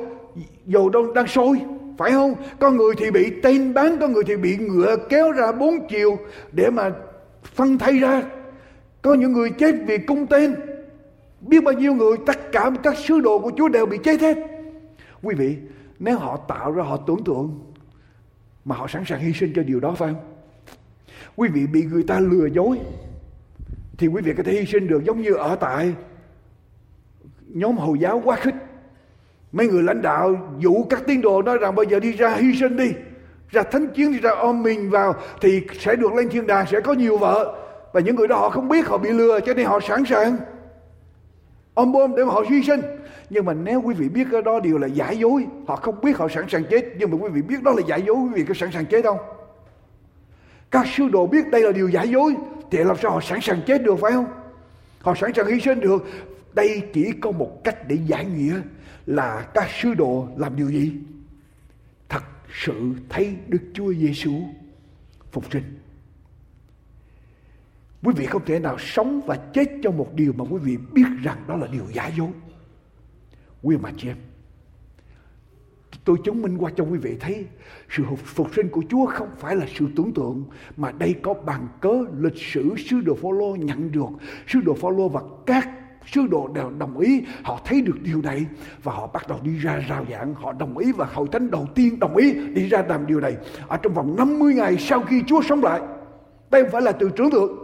dầu đông đang sôi phải không? Có người thì bị tên bán, có người thì bị ngựa kéo ra bốn chiều để mà phân thay ra. Có những người chết vì cung tên. Biết bao nhiêu người, tất cả các sứ đồ của chúa đều bị chết hết. Quý vị, nếu họ tạo ra, họ tưởng tượng, mà họ sẵn sàng hy sinh cho điều đó, phải không? Quý vị bị người ta lừa dối, thì quý vị có thể hy sinh được giống như ở tại nhóm Hồi giáo quá khích. Mấy người lãnh đạo dụ các tín đồ nói rằng bây giờ đi ra hy sinh đi. Ra thánh chiến đi ra ôm mình vào thì sẽ được lên thiên đàng sẽ có nhiều vợ. Và những người đó họ không biết họ bị lừa cho nên họ sẵn sàng ôm bom để mà họ hy sinh. Nhưng mà nếu quý vị biết cái đó đều là giả dối, họ không biết họ sẵn sàng chết. Nhưng mà quý vị biết đó là giả dối, quý vị có sẵn sàng chết không? Các sư đồ biết đây là điều giả dối thì làm sao họ sẵn sàng chết được phải không? Họ sẵn sàng hy sinh được. Đây chỉ có một cách để giải nghĩa là các sứ đồ làm điều gì? Thật sự thấy Đức Chúa Giêsu phục sinh. Quý vị không thể nào sống và chết cho một điều mà quý vị biết rằng đó là điều giả dối. Quý mà chị em, Tôi chứng minh qua cho quý vị thấy sự phục sinh của Chúa không phải là sự tưởng tượng mà đây có bằng cớ lịch sử sứ đồ Phaolô nhận được. Sứ đồ Phaolô và các sứ đồ đều đồng ý, họ thấy được điều này và họ bắt đầu đi ra rao giảng. Họ đồng ý và hội thánh đầu tiên đồng ý đi ra làm điều này. Ở trong vòng 50 ngày sau khi Chúa sống lại đây không phải là từ trưởng thượng.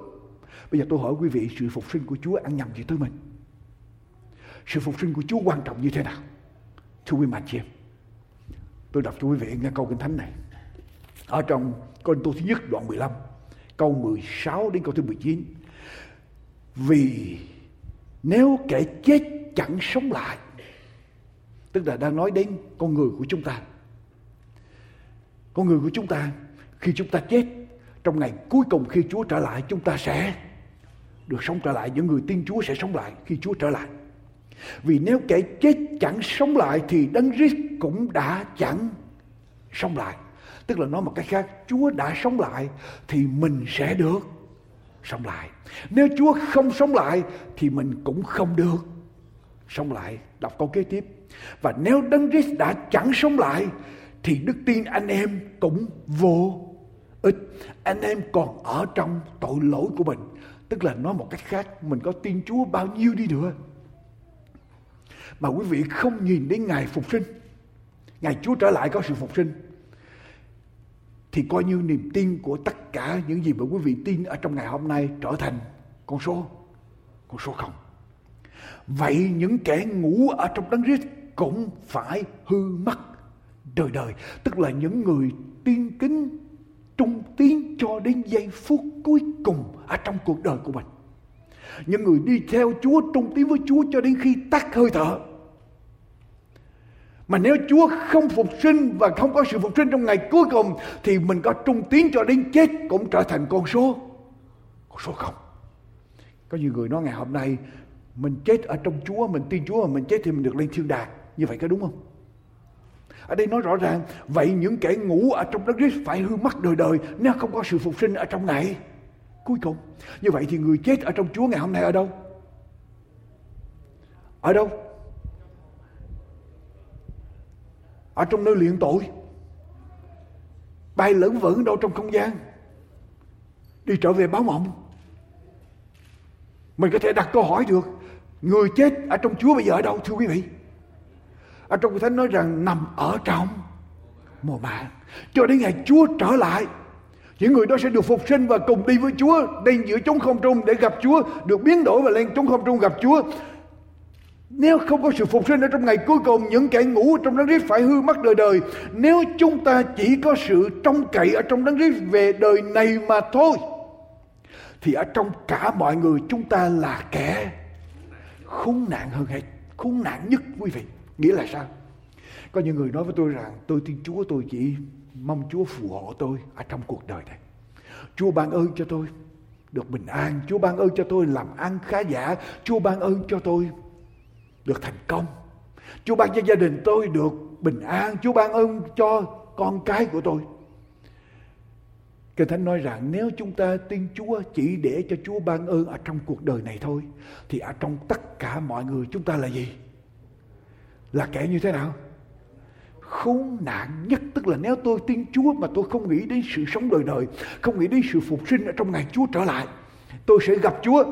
Bây giờ tôi hỏi quý vị, sự phục sinh của Chúa ăn nhầm gì tới mình? Sự phục sinh của Chúa quan trọng như thế nào? Thưa quý mạnh chị em, tôi đọc cho quý vị nghe câu kinh thánh này. Ở trong câu Tô thứ nhất đoạn 15 câu 16 đến câu thứ 19 vì nếu kẻ chết chẳng sống lại, tức là đang nói đến con người của chúng ta. Con người của chúng ta, khi chúng ta chết, trong ngày cuối cùng khi Chúa trở lại, chúng ta sẽ được sống trở lại. Những người tin Chúa sẽ sống lại khi Chúa trở lại. Vì nếu kẻ chết chẳng sống lại thì đấng Christ cũng đã chẳng sống lại. Tức là nói một cách khác, Chúa đã sống lại thì mình sẽ được sống lại. Nếu Chúa không sống lại thì mình cũng không được sống lại. Đọc câu kế tiếp. Và nếu Đấng Christ đã chẳng sống lại thì đức tin anh em cũng vô ích. Anh em còn ở trong tội lỗi của mình. Tức là nói một cách khác, mình có tin Chúa bao nhiêu đi nữa. Mà quý vị không nhìn đến ngày phục sinh. Ngày Chúa trở lại có sự phục sinh thì coi như niềm tin của tất cả những gì mà quý vị tin ở trong ngày hôm nay trở thành con số con số không. Vậy những kẻ ngủ ở trong đấng Christ cũng phải hư mất đời đời, tức là những người tiên kính, trung tiến cho đến giây phút cuối cùng ở trong cuộc đời của mình. Những người đi theo Chúa, trung tiến với Chúa cho đến khi tắt hơi thở mà nếu Chúa không phục sinh và không có sự phục sinh trong ngày cuối cùng thì mình có trung tiến cho đến chết cũng trở thành con số. Con số không. Có nhiều người nói ngày hôm nay mình chết ở trong Chúa, mình tin Chúa mà mình chết thì mình được lên thiên đàng. Như vậy có đúng không? Ở đây nói rõ ràng vậy những kẻ ngủ ở trong đất Christ phải hư mất đời đời nếu không có sự phục sinh ở trong ngày cuối cùng. Như vậy thì người chết ở trong Chúa ngày hôm nay ở đâu? Ở đâu? Ở trong nơi luyện tội, bay lẫn vẫn đâu trong không gian, đi trở về báo mộng. Mình có thể đặt câu hỏi được, người chết ở trong Chúa bây giờ ở đâu, thưa quý vị? Ở trong Thánh nói rằng nằm ở trong mồ màng cho đến ngày Chúa trở lại, những người đó sẽ được phục sinh và cùng đi với Chúa, đi giữa chúng không trung để gặp Chúa, được biến đổi và lên chúng không trung gặp Chúa nếu không có sự phục sinh ở trong ngày cuối cùng, những kẻ ngủ trong đấng Christ phải hư mất đời đời. Nếu chúng ta chỉ có sự trông cậy ở trong đấng Christ về đời này mà thôi, thì ở trong cả mọi người chúng ta là kẻ khốn nạn hơn hết, khốn nạn nhất quý vị. Nghĩa là sao? Có những người nói với tôi rằng tôi tin Chúa tôi chỉ mong Chúa phù hộ tôi ở trong cuộc đời này. Chúa ban ơn cho tôi được bình an, Chúa ban ơn cho tôi làm ăn khá giả, Chúa ban ơn cho tôi được thành công. Chúa ban cho gia đình tôi được bình an. Chúa ban ơn cho con cái của tôi. Kinh Thánh nói rằng nếu chúng ta tin Chúa chỉ để cho Chúa ban ơn ở trong cuộc đời này thôi thì ở trong tất cả mọi người chúng ta là gì? Là kẻ như thế nào? Khốn nạn nhất tức là nếu tôi tin Chúa mà tôi không nghĩ đến sự sống đời đời, không nghĩ đến sự phục sinh ở trong ngày Chúa trở lại, tôi sẽ gặp Chúa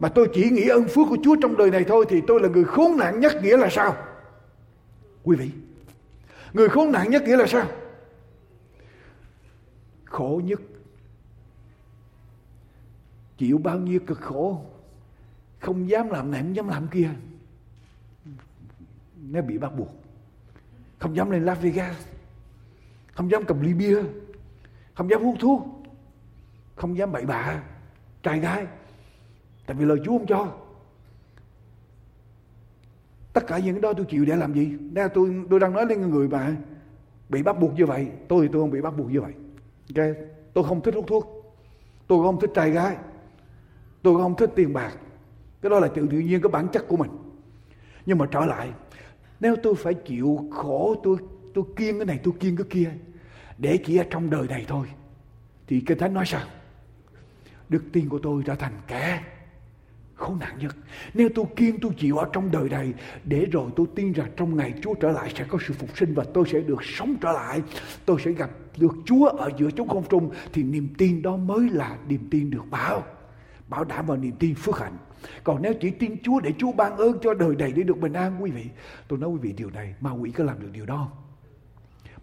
mà tôi chỉ nghĩ ơn phước của Chúa trong đời này thôi thì tôi là người khốn nạn nhất nghĩa là sao? Quý vị, người khốn nạn nhất nghĩa là sao? Khổ nhất. Chịu bao nhiêu cực khổ? Không dám làm này không dám làm kia. Nếu bị bắt buộc. Không dám lên Las Vegas. Không dám cầm ly bia. Không dám hút thuốc. Không dám bậy bạ trai gái. Tại vì lời Chúa không cho. Tất cả những đó tôi chịu để làm gì? nên tôi tôi đang nói lên người mà bị bắt buộc như vậy. Tôi thì tôi không bị bắt buộc như vậy. Ok, tôi không thích hút thuốc. Tôi không thích trai gái. Tôi không thích tiền bạc. Cái đó là tự tự nhiên cái bản chất của mình. Nhưng mà trở lại, nếu tôi phải chịu khổ, tôi tôi kiêng cái này, tôi kiêng cái kia, để chỉ ở trong đời này thôi, thì Kinh Thánh nói sao? Đức tin của tôi trở thành kẻ khốn nạn nhất. Nếu tôi kiên tôi chịu ở trong đời này, để rồi tôi tin rằng trong ngày Chúa trở lại sẽ có sự phục sinh và tôi sẽ được sống trở lại. Tôi sẽ gặp được Chúa ở giữa chúng không trung, thì niềm tin đó mới là niềm tin được bảo bảo đảm vào niềm tin phước hạnh còn nếu chỉ tin Chúa để Chúa ban ơn cho đời này để được bình an, quý vị, tôi nói quý vị điều này, ma quỷ có làm được điều đó không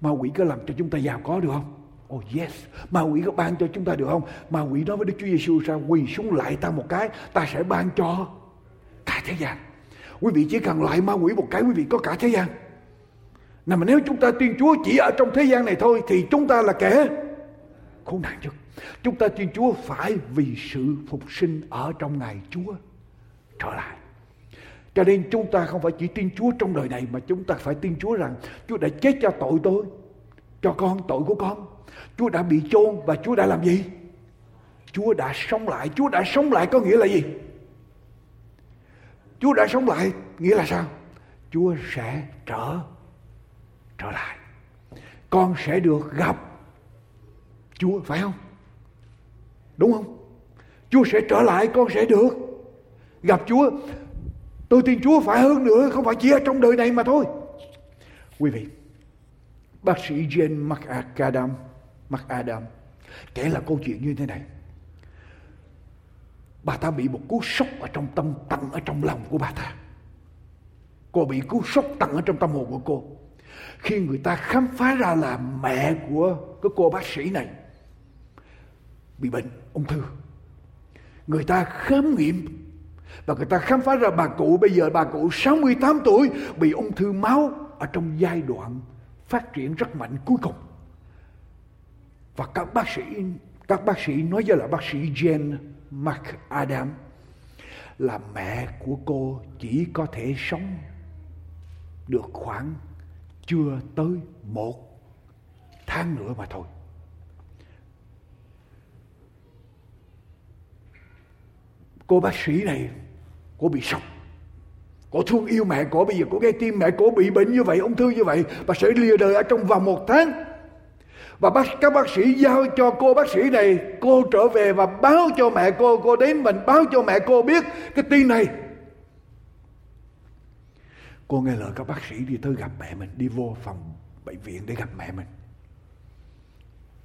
ma quỷ có làm cho chúng ta giàu có được không Oh yes, ma quỷ có ban cho chúng ta được không? Ma quỷ nói với Đức Chúa Giêsu ra quỳ xuống lại ta một cái, ta sẽ ban cho cả thế gian. Quý vị chỉ cần lại ma quỷ một cái quý vị có cả thế gian. Nào mà nếu chúng ta tin Chúa chỉ ở trong thế gian này thôi thì chúng ta là kẻ khốn nạn nhất. Chúng ta tin Chúa phải vì sự phục sinh ở trong ngày Chúa trở lại. Cho nên chúng ta không phải chỉ tin Chúa trong đời này mà chúng ta phải tin Chúa rằng Chúa đã chết cho tội tôi, cho con tội của con. Chúa đã bị chôn và Chúa đã làm gì? Chúa đã sống lại. Chúa đã sống lại có nghĩa là gì? Chúa đã sống lại nghĩa là sao? Chúa sẽ trở trở lại. Con sẽ được gặp Chúa phải không? Đúng không? Chúa sẽ trở lại con sẽ được gặp Chúa. Tôi tin Chúa phải hơn nữa, không phải chỉ ở trong đời này mà thôi. Quý vị, bác sĩ Jane McAdam, mặt Adam, kể là câu chuyện như thế này. Bà ta bị một cú sốc ở trong tâm tận ở trong lòng của bà ta. Cô bị cú sốc tận ở trong tâm hồn của cô. Khi người ta khám phá ra là mẹ của cái cô bác sĩ này bị bệnh ung thư. Người ta khám nghiệm và người ta khám phá ra bà cụ bây giờ bà cụ 68 tuổi bị ung thư máu ở trong giai đoạn phát triển rất mạnh cuối cùng. Và các bác sĩ các bác sĩ nói với là bác sĩ Jane McAdam là mẹ của cô chỉ có thể sống được khoảng chưa tới một tháng nữa mà thôi. Cô bác sĩ này, cô bị sốc. Cô thương yêu mẹ cô, bây giờ cô nghe tim mẹ cô bị bệnh như vậy, ung thư như vậy, và sẽ lìa đời ở trong vòng một tháng. Và bác, các bác sĩ giao cho cô bác sĩ này, cô trở về và báo cho mẹ cô, cô đến mình báo cho mẹ cô biết cái tin này. Cô nghe lời các bác sĩ đi tới gặp mẹ mình, đi vô phòng bệnh viện để gặp mẹ mình.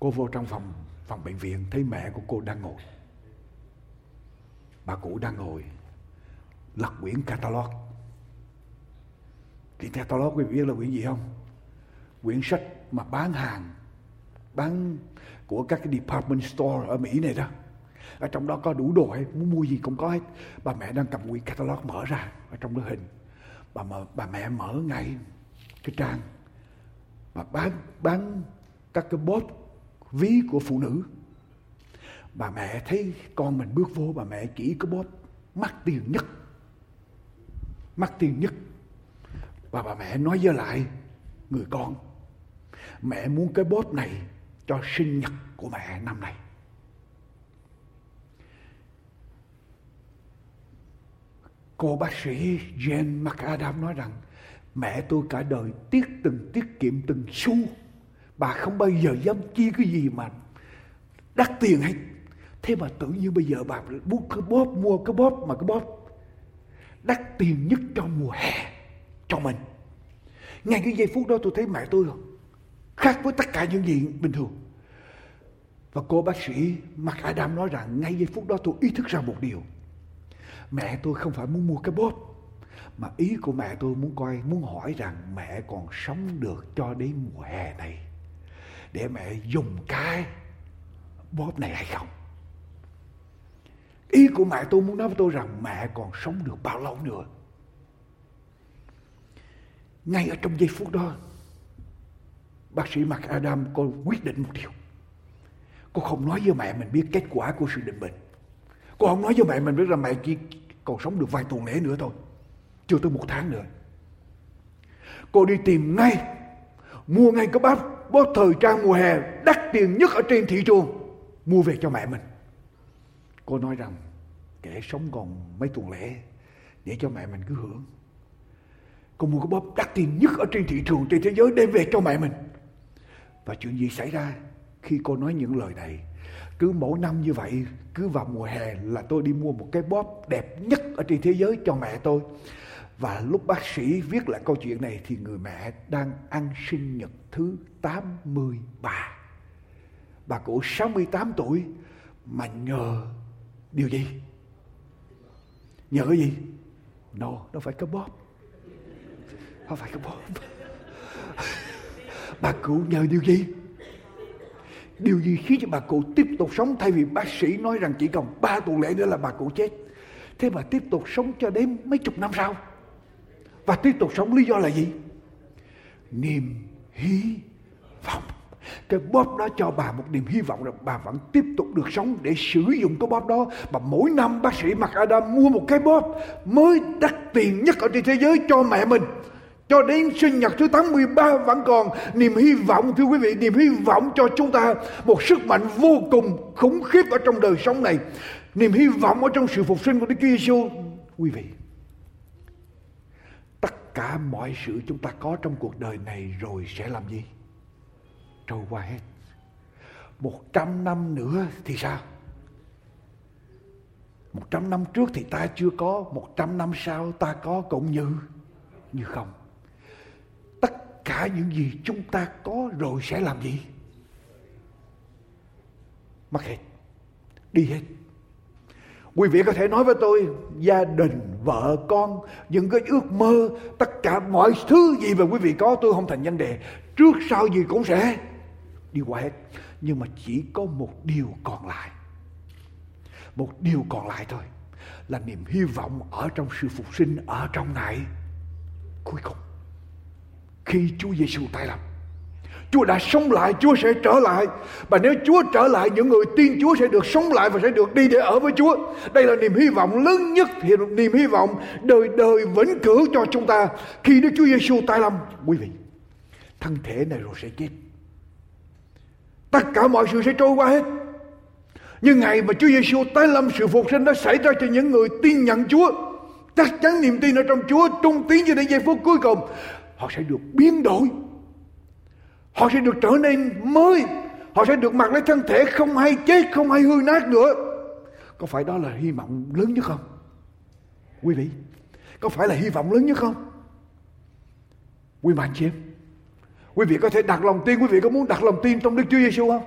Cô vô trong phòng phòng bệnh viện thấy mẹ của cô đang ngồi. Bà cụ đang ngồi lật quyển catalog. Quyển catalog quý vị biết là quyển gì không? Quyển sách mà bán hàng bán của các cái department store ở Mỹ này đó. Ở trong đó có đủ đồ hết, muốn mua gì cũng có hết. Bà mẹ đang cầm quyển catalog mở ra ở trong đó hình. Bà mở, bà mẹ mở ngay cái trang bà bán bán các cái bốt ví của phụ nữ. Bà mẹ thấy con mình bước vô bà mẹ chỉ có bóp mắc tiền nhất. Mắc tiền nhất. Và bà mẹ nói với lại người con mẹ muốn cái bóp này cho sinh nhật của mẹ năm nay. Cô bác sĩ Jane McAdam nói rằng, mẹ tôi cả đời tiết từng tiết kiệm từng xu. Bà không bao giờ dám chi cái gì mà đắt tiền hết. Thế mà tự nhiên bây giờ bà muốn cái bóp, mua cái bóp mà cái bóp đắt tiền nhất trong mùa hè, cho mình. Ngay cái giây phút đó tôi thấy mẹ tôi khác với tất cả những gì bình thường. Và cô bác sĩ Mark Adam nói rằng ngay giây phút đó tôi ý thức ra một điều. Mẹ tôi không phải muốn mua cái bóp. Mà ý của mẹ tôi muốn coi, muốn hỏi rằng mẹ còn sống được cho đến mùa hè này. Để mẹ dùng cái bóp này hay không. Ý của mẹ tôi muốn nói với tôi rằng mẹ còn sống được bao lâu nữa. Ngay ở trong giây phút đó, bác sĩ Mark Adam cô quyết định một điều. Cô không nói với mẹ mình biết kết quả của sự định bệnh. Cô không nói với mẹ mình biết là mẹ chỉ còn sống được vài tuần lễ nữa thôi. Chưa tới một tháng nữa. Cô đi tìm ngay, mua ngay cái bát bóp thời trang mùa hè đắt tiền nhất ở trên thị trường. Mua về cho mẹ mình. Cô nói rằng kẻ sống còn mấy tuần lễ để cho mẹ mình cứ hưởng. Cô mua cái bóp đắt tiền nhất ở trên thị trường trên thế giới đem về cho mẹ mình. Và chuyện gì xảy ra khi cô nói những lời này? Cứ mỗi năm như vậy, cứ vào mùa hè là tôi đi mua một cái bóp đẹp nhất ở trên thế giới cho mẹ tôi. Và lúc bác sĩ viết lại câu chuyện này thì người mẹ đang ăn sinh nhật thứ 83. Bà cụ 68 tuổi mà nhờ điều gì? nhờ cái gì no nó phải có bóp không phải có bóp bà cụ nhờ điều gì? Điều gì khiến cho bà cụ tiếp tục sống thay vì bác sĩ nói rằng chỉ còn ba tuần lễ nữa là bà cụ chết? Thế mà tiếp tục sống cho đến mấy chục năm sau? Và tiếp tục sống lý do là gì? Niềm hy vọng. Cái bóp đó cho bà một niềm hy vọng rằng bà vẫn tiếp tục được sống để sử dụng cái bóp đó. Và mỗi năm bác sĩ Mặt Adam mua một cái bóp mới đắt tiền nhất ở trên thế giới cho mẹ mình cho đến sinh nhật thứ 83 vẫn còn, niềm hy vọng, thưa quý vị, niềm hy vọng cho chúng ta, một sức mạnh vô cùng khủng khiếp ở trong đời sống này. Niềm hy vọng ở trong sự phục sinh của Đức Chúa Giêsu quý vị, tất cả mọi sự chúng ta có trong cuộc đời này rồi sẽ làm gì? Trôi qua hết. Một trăm năm nữa thì sao? Một trăm năm trước thì ta chưa có, một trăm năm sau ta có cũng như như không cả những gì chúng ta có rồi sẽ làm gì? Mất hết. Đi hết. Quý vị có thể nói với tôi, gia đình, vợ, con, những cái ước mơ, tất cả mọi thứ gì mà quý vị có, tôi không thành vấn đề. Trước sau gì cũng sẽ đi qua hết. Nhưng mà chỉ có một điều còn lại. Một điều còn lại thôi, là niềm hy vọng ở trong sự phục sinh ở trong ngày cuối cùng khi Chúa Giêsu tái lập, Chúa đã sống lại, Chúa sẽ trở lại. Và nếu Chúa trở lại, những người tin Chúa sẽ được sống lại và sẽ được đi để ở với Chúa. Đây là niềm hy vọng lớn nhất, niềm hy vọng đời đời vĩnh cửu cho chúng ta. Khi Đức Chúa Giêsu tái lâm, quý vị, thân thể này rồi sẽ chết. Tất cả mọi sự sẽ trôi qua hết. Nhưng ngày mà Chúa Giêsu tái lâm sự phục sinh đã xảy ra cho những người tin nhận Chúa. Chắc chắn niềm tin ở trong Chúa trung tín cho đến giây phút cuối cùng. Họ sẽ được biến đổi Họ sẽ được trở nên mới. Họ sẽ được mặc lấy thân thể không hay chết, không hay hư nát nữa. Có phải đó là hy vọng lớn nhất không? Quý vị, có phải là hy vọng lớn nhất không? Quý bạn chị em, quý vị có thể đặt lòng tin, quý vị có muốn đặt lòng tin trong Đức Chúa Giêsu không?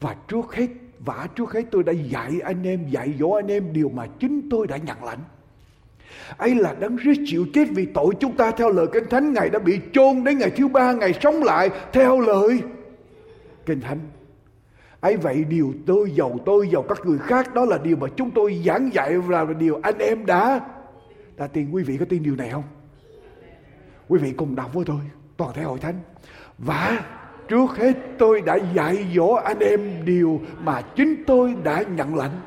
Và trước hết, và trước hết tôi đã dạy anh em, dạy dỗ anh em điều mà chính tôi đã nhận lãnh ấy là đấng Christ chịu chết vì tội chúng ta theo lời kinh thánh. Ngài đã bị chôn đến ngày thứ ba ngày sống lại theo lời kinh thánh. Ấy vậy điều tôi giàu tôi giàu các người khác, đó là điều mà chúng tôi giảng dạy và là điều anh em đã đã tin. Quý vị có tin điều này không? Quý vị cùng đọc với tôi, toàn thể hội thánh. Và trước hết tôi đã dạy dỗ anh em điều mà chính tôi đã nhận lãnh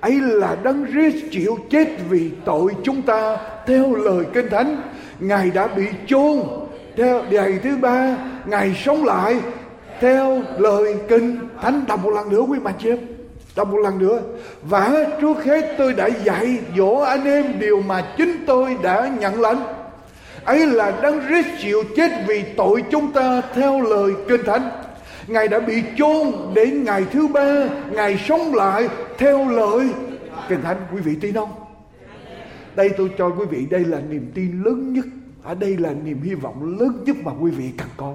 ấy là đấng Christ chịu chết vì tội chúng ta, theo lời kinh thánh. Ngài đã bị chôn, theo ngày thứ ba, ngài sống lại, theo lời kinh thánh. Đọc một lần nữa quý bà chị em, đọc một lần nữa. Và trước hết tôi đã dạy dỗ anh em điều mà chính tôi đã nhận lãnh. Ấy là đấng Christ chịu chết vì tội chúng ta, theo lời kinh thánh. Ngài đã bị chôn đến ngày thứ ba, Ngài sống lại theo lời Kinh Thánh. Quý vị tin không? Đây tôi cho quý vị, đây là niềm tin lớn nhất. Ở đây là niềm hy vọng lớn nhất mà quý vị cần có.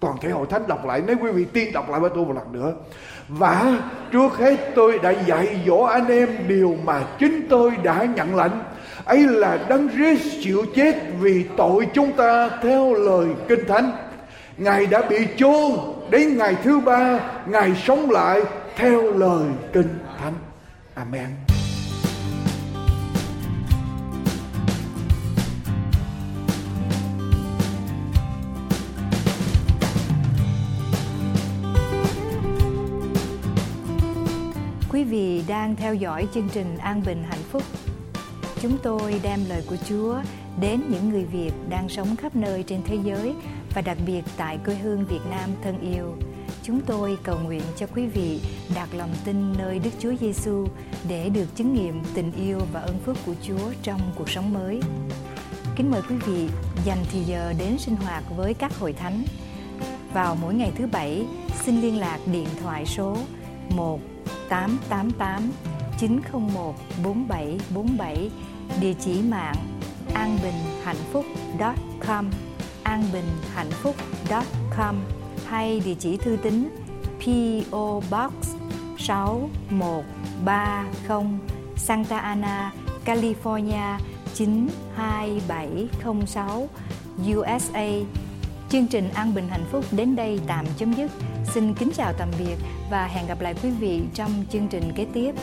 Toàn thể hội thánh đọc lại, Nếu quý vị tin, đọc lại với tôi một lần nữa. Và trước hết tôi đã dạy dỗ anh em Điều mà chính tôi đã nhận lãnh. Ấy là đấng Christ chịu chết vì tội chúng ta theo lời kinh thánh. Ngài đã bị chôn đến ngày thứ ba, ngài sống lại theo lời kinh thánh amen Quý vị đang theo dõi chương trình An Bình Hạnh Phúc. Chúng tôi đem lời của Chúa đến những người Việt đang sống khắp nơi trên thế giới và đặc biệt tại quê hương Việt Nam thân yêu. Chúng tôi cầu nguyện cho quý vị đặt lòng tin nơi Đức Chúa Giêsu để được chứng nghiệm tình yêu và ơn phước của Chúa trong cuộc sống mới. Kính mời quý vị dành thì giờ đến sinh hoạt với các hội thánh. Vào mỗi ngày thứ bảy, xin liên lạc điện thoại số 1 888 901 4747 địa chỉ mạng an bình hạnh phúc com anbinhhạnhphúc.com hay địa chỉ thư tín PO Box 6130 Santa Ana, California 92706 USA. Chương trình An Bình Hạnh Phúc đến đây tạm chấm dứt. Xin kính chào tạm biệt và hẹn gặp lại quý vị trong chương trình kế tiếp.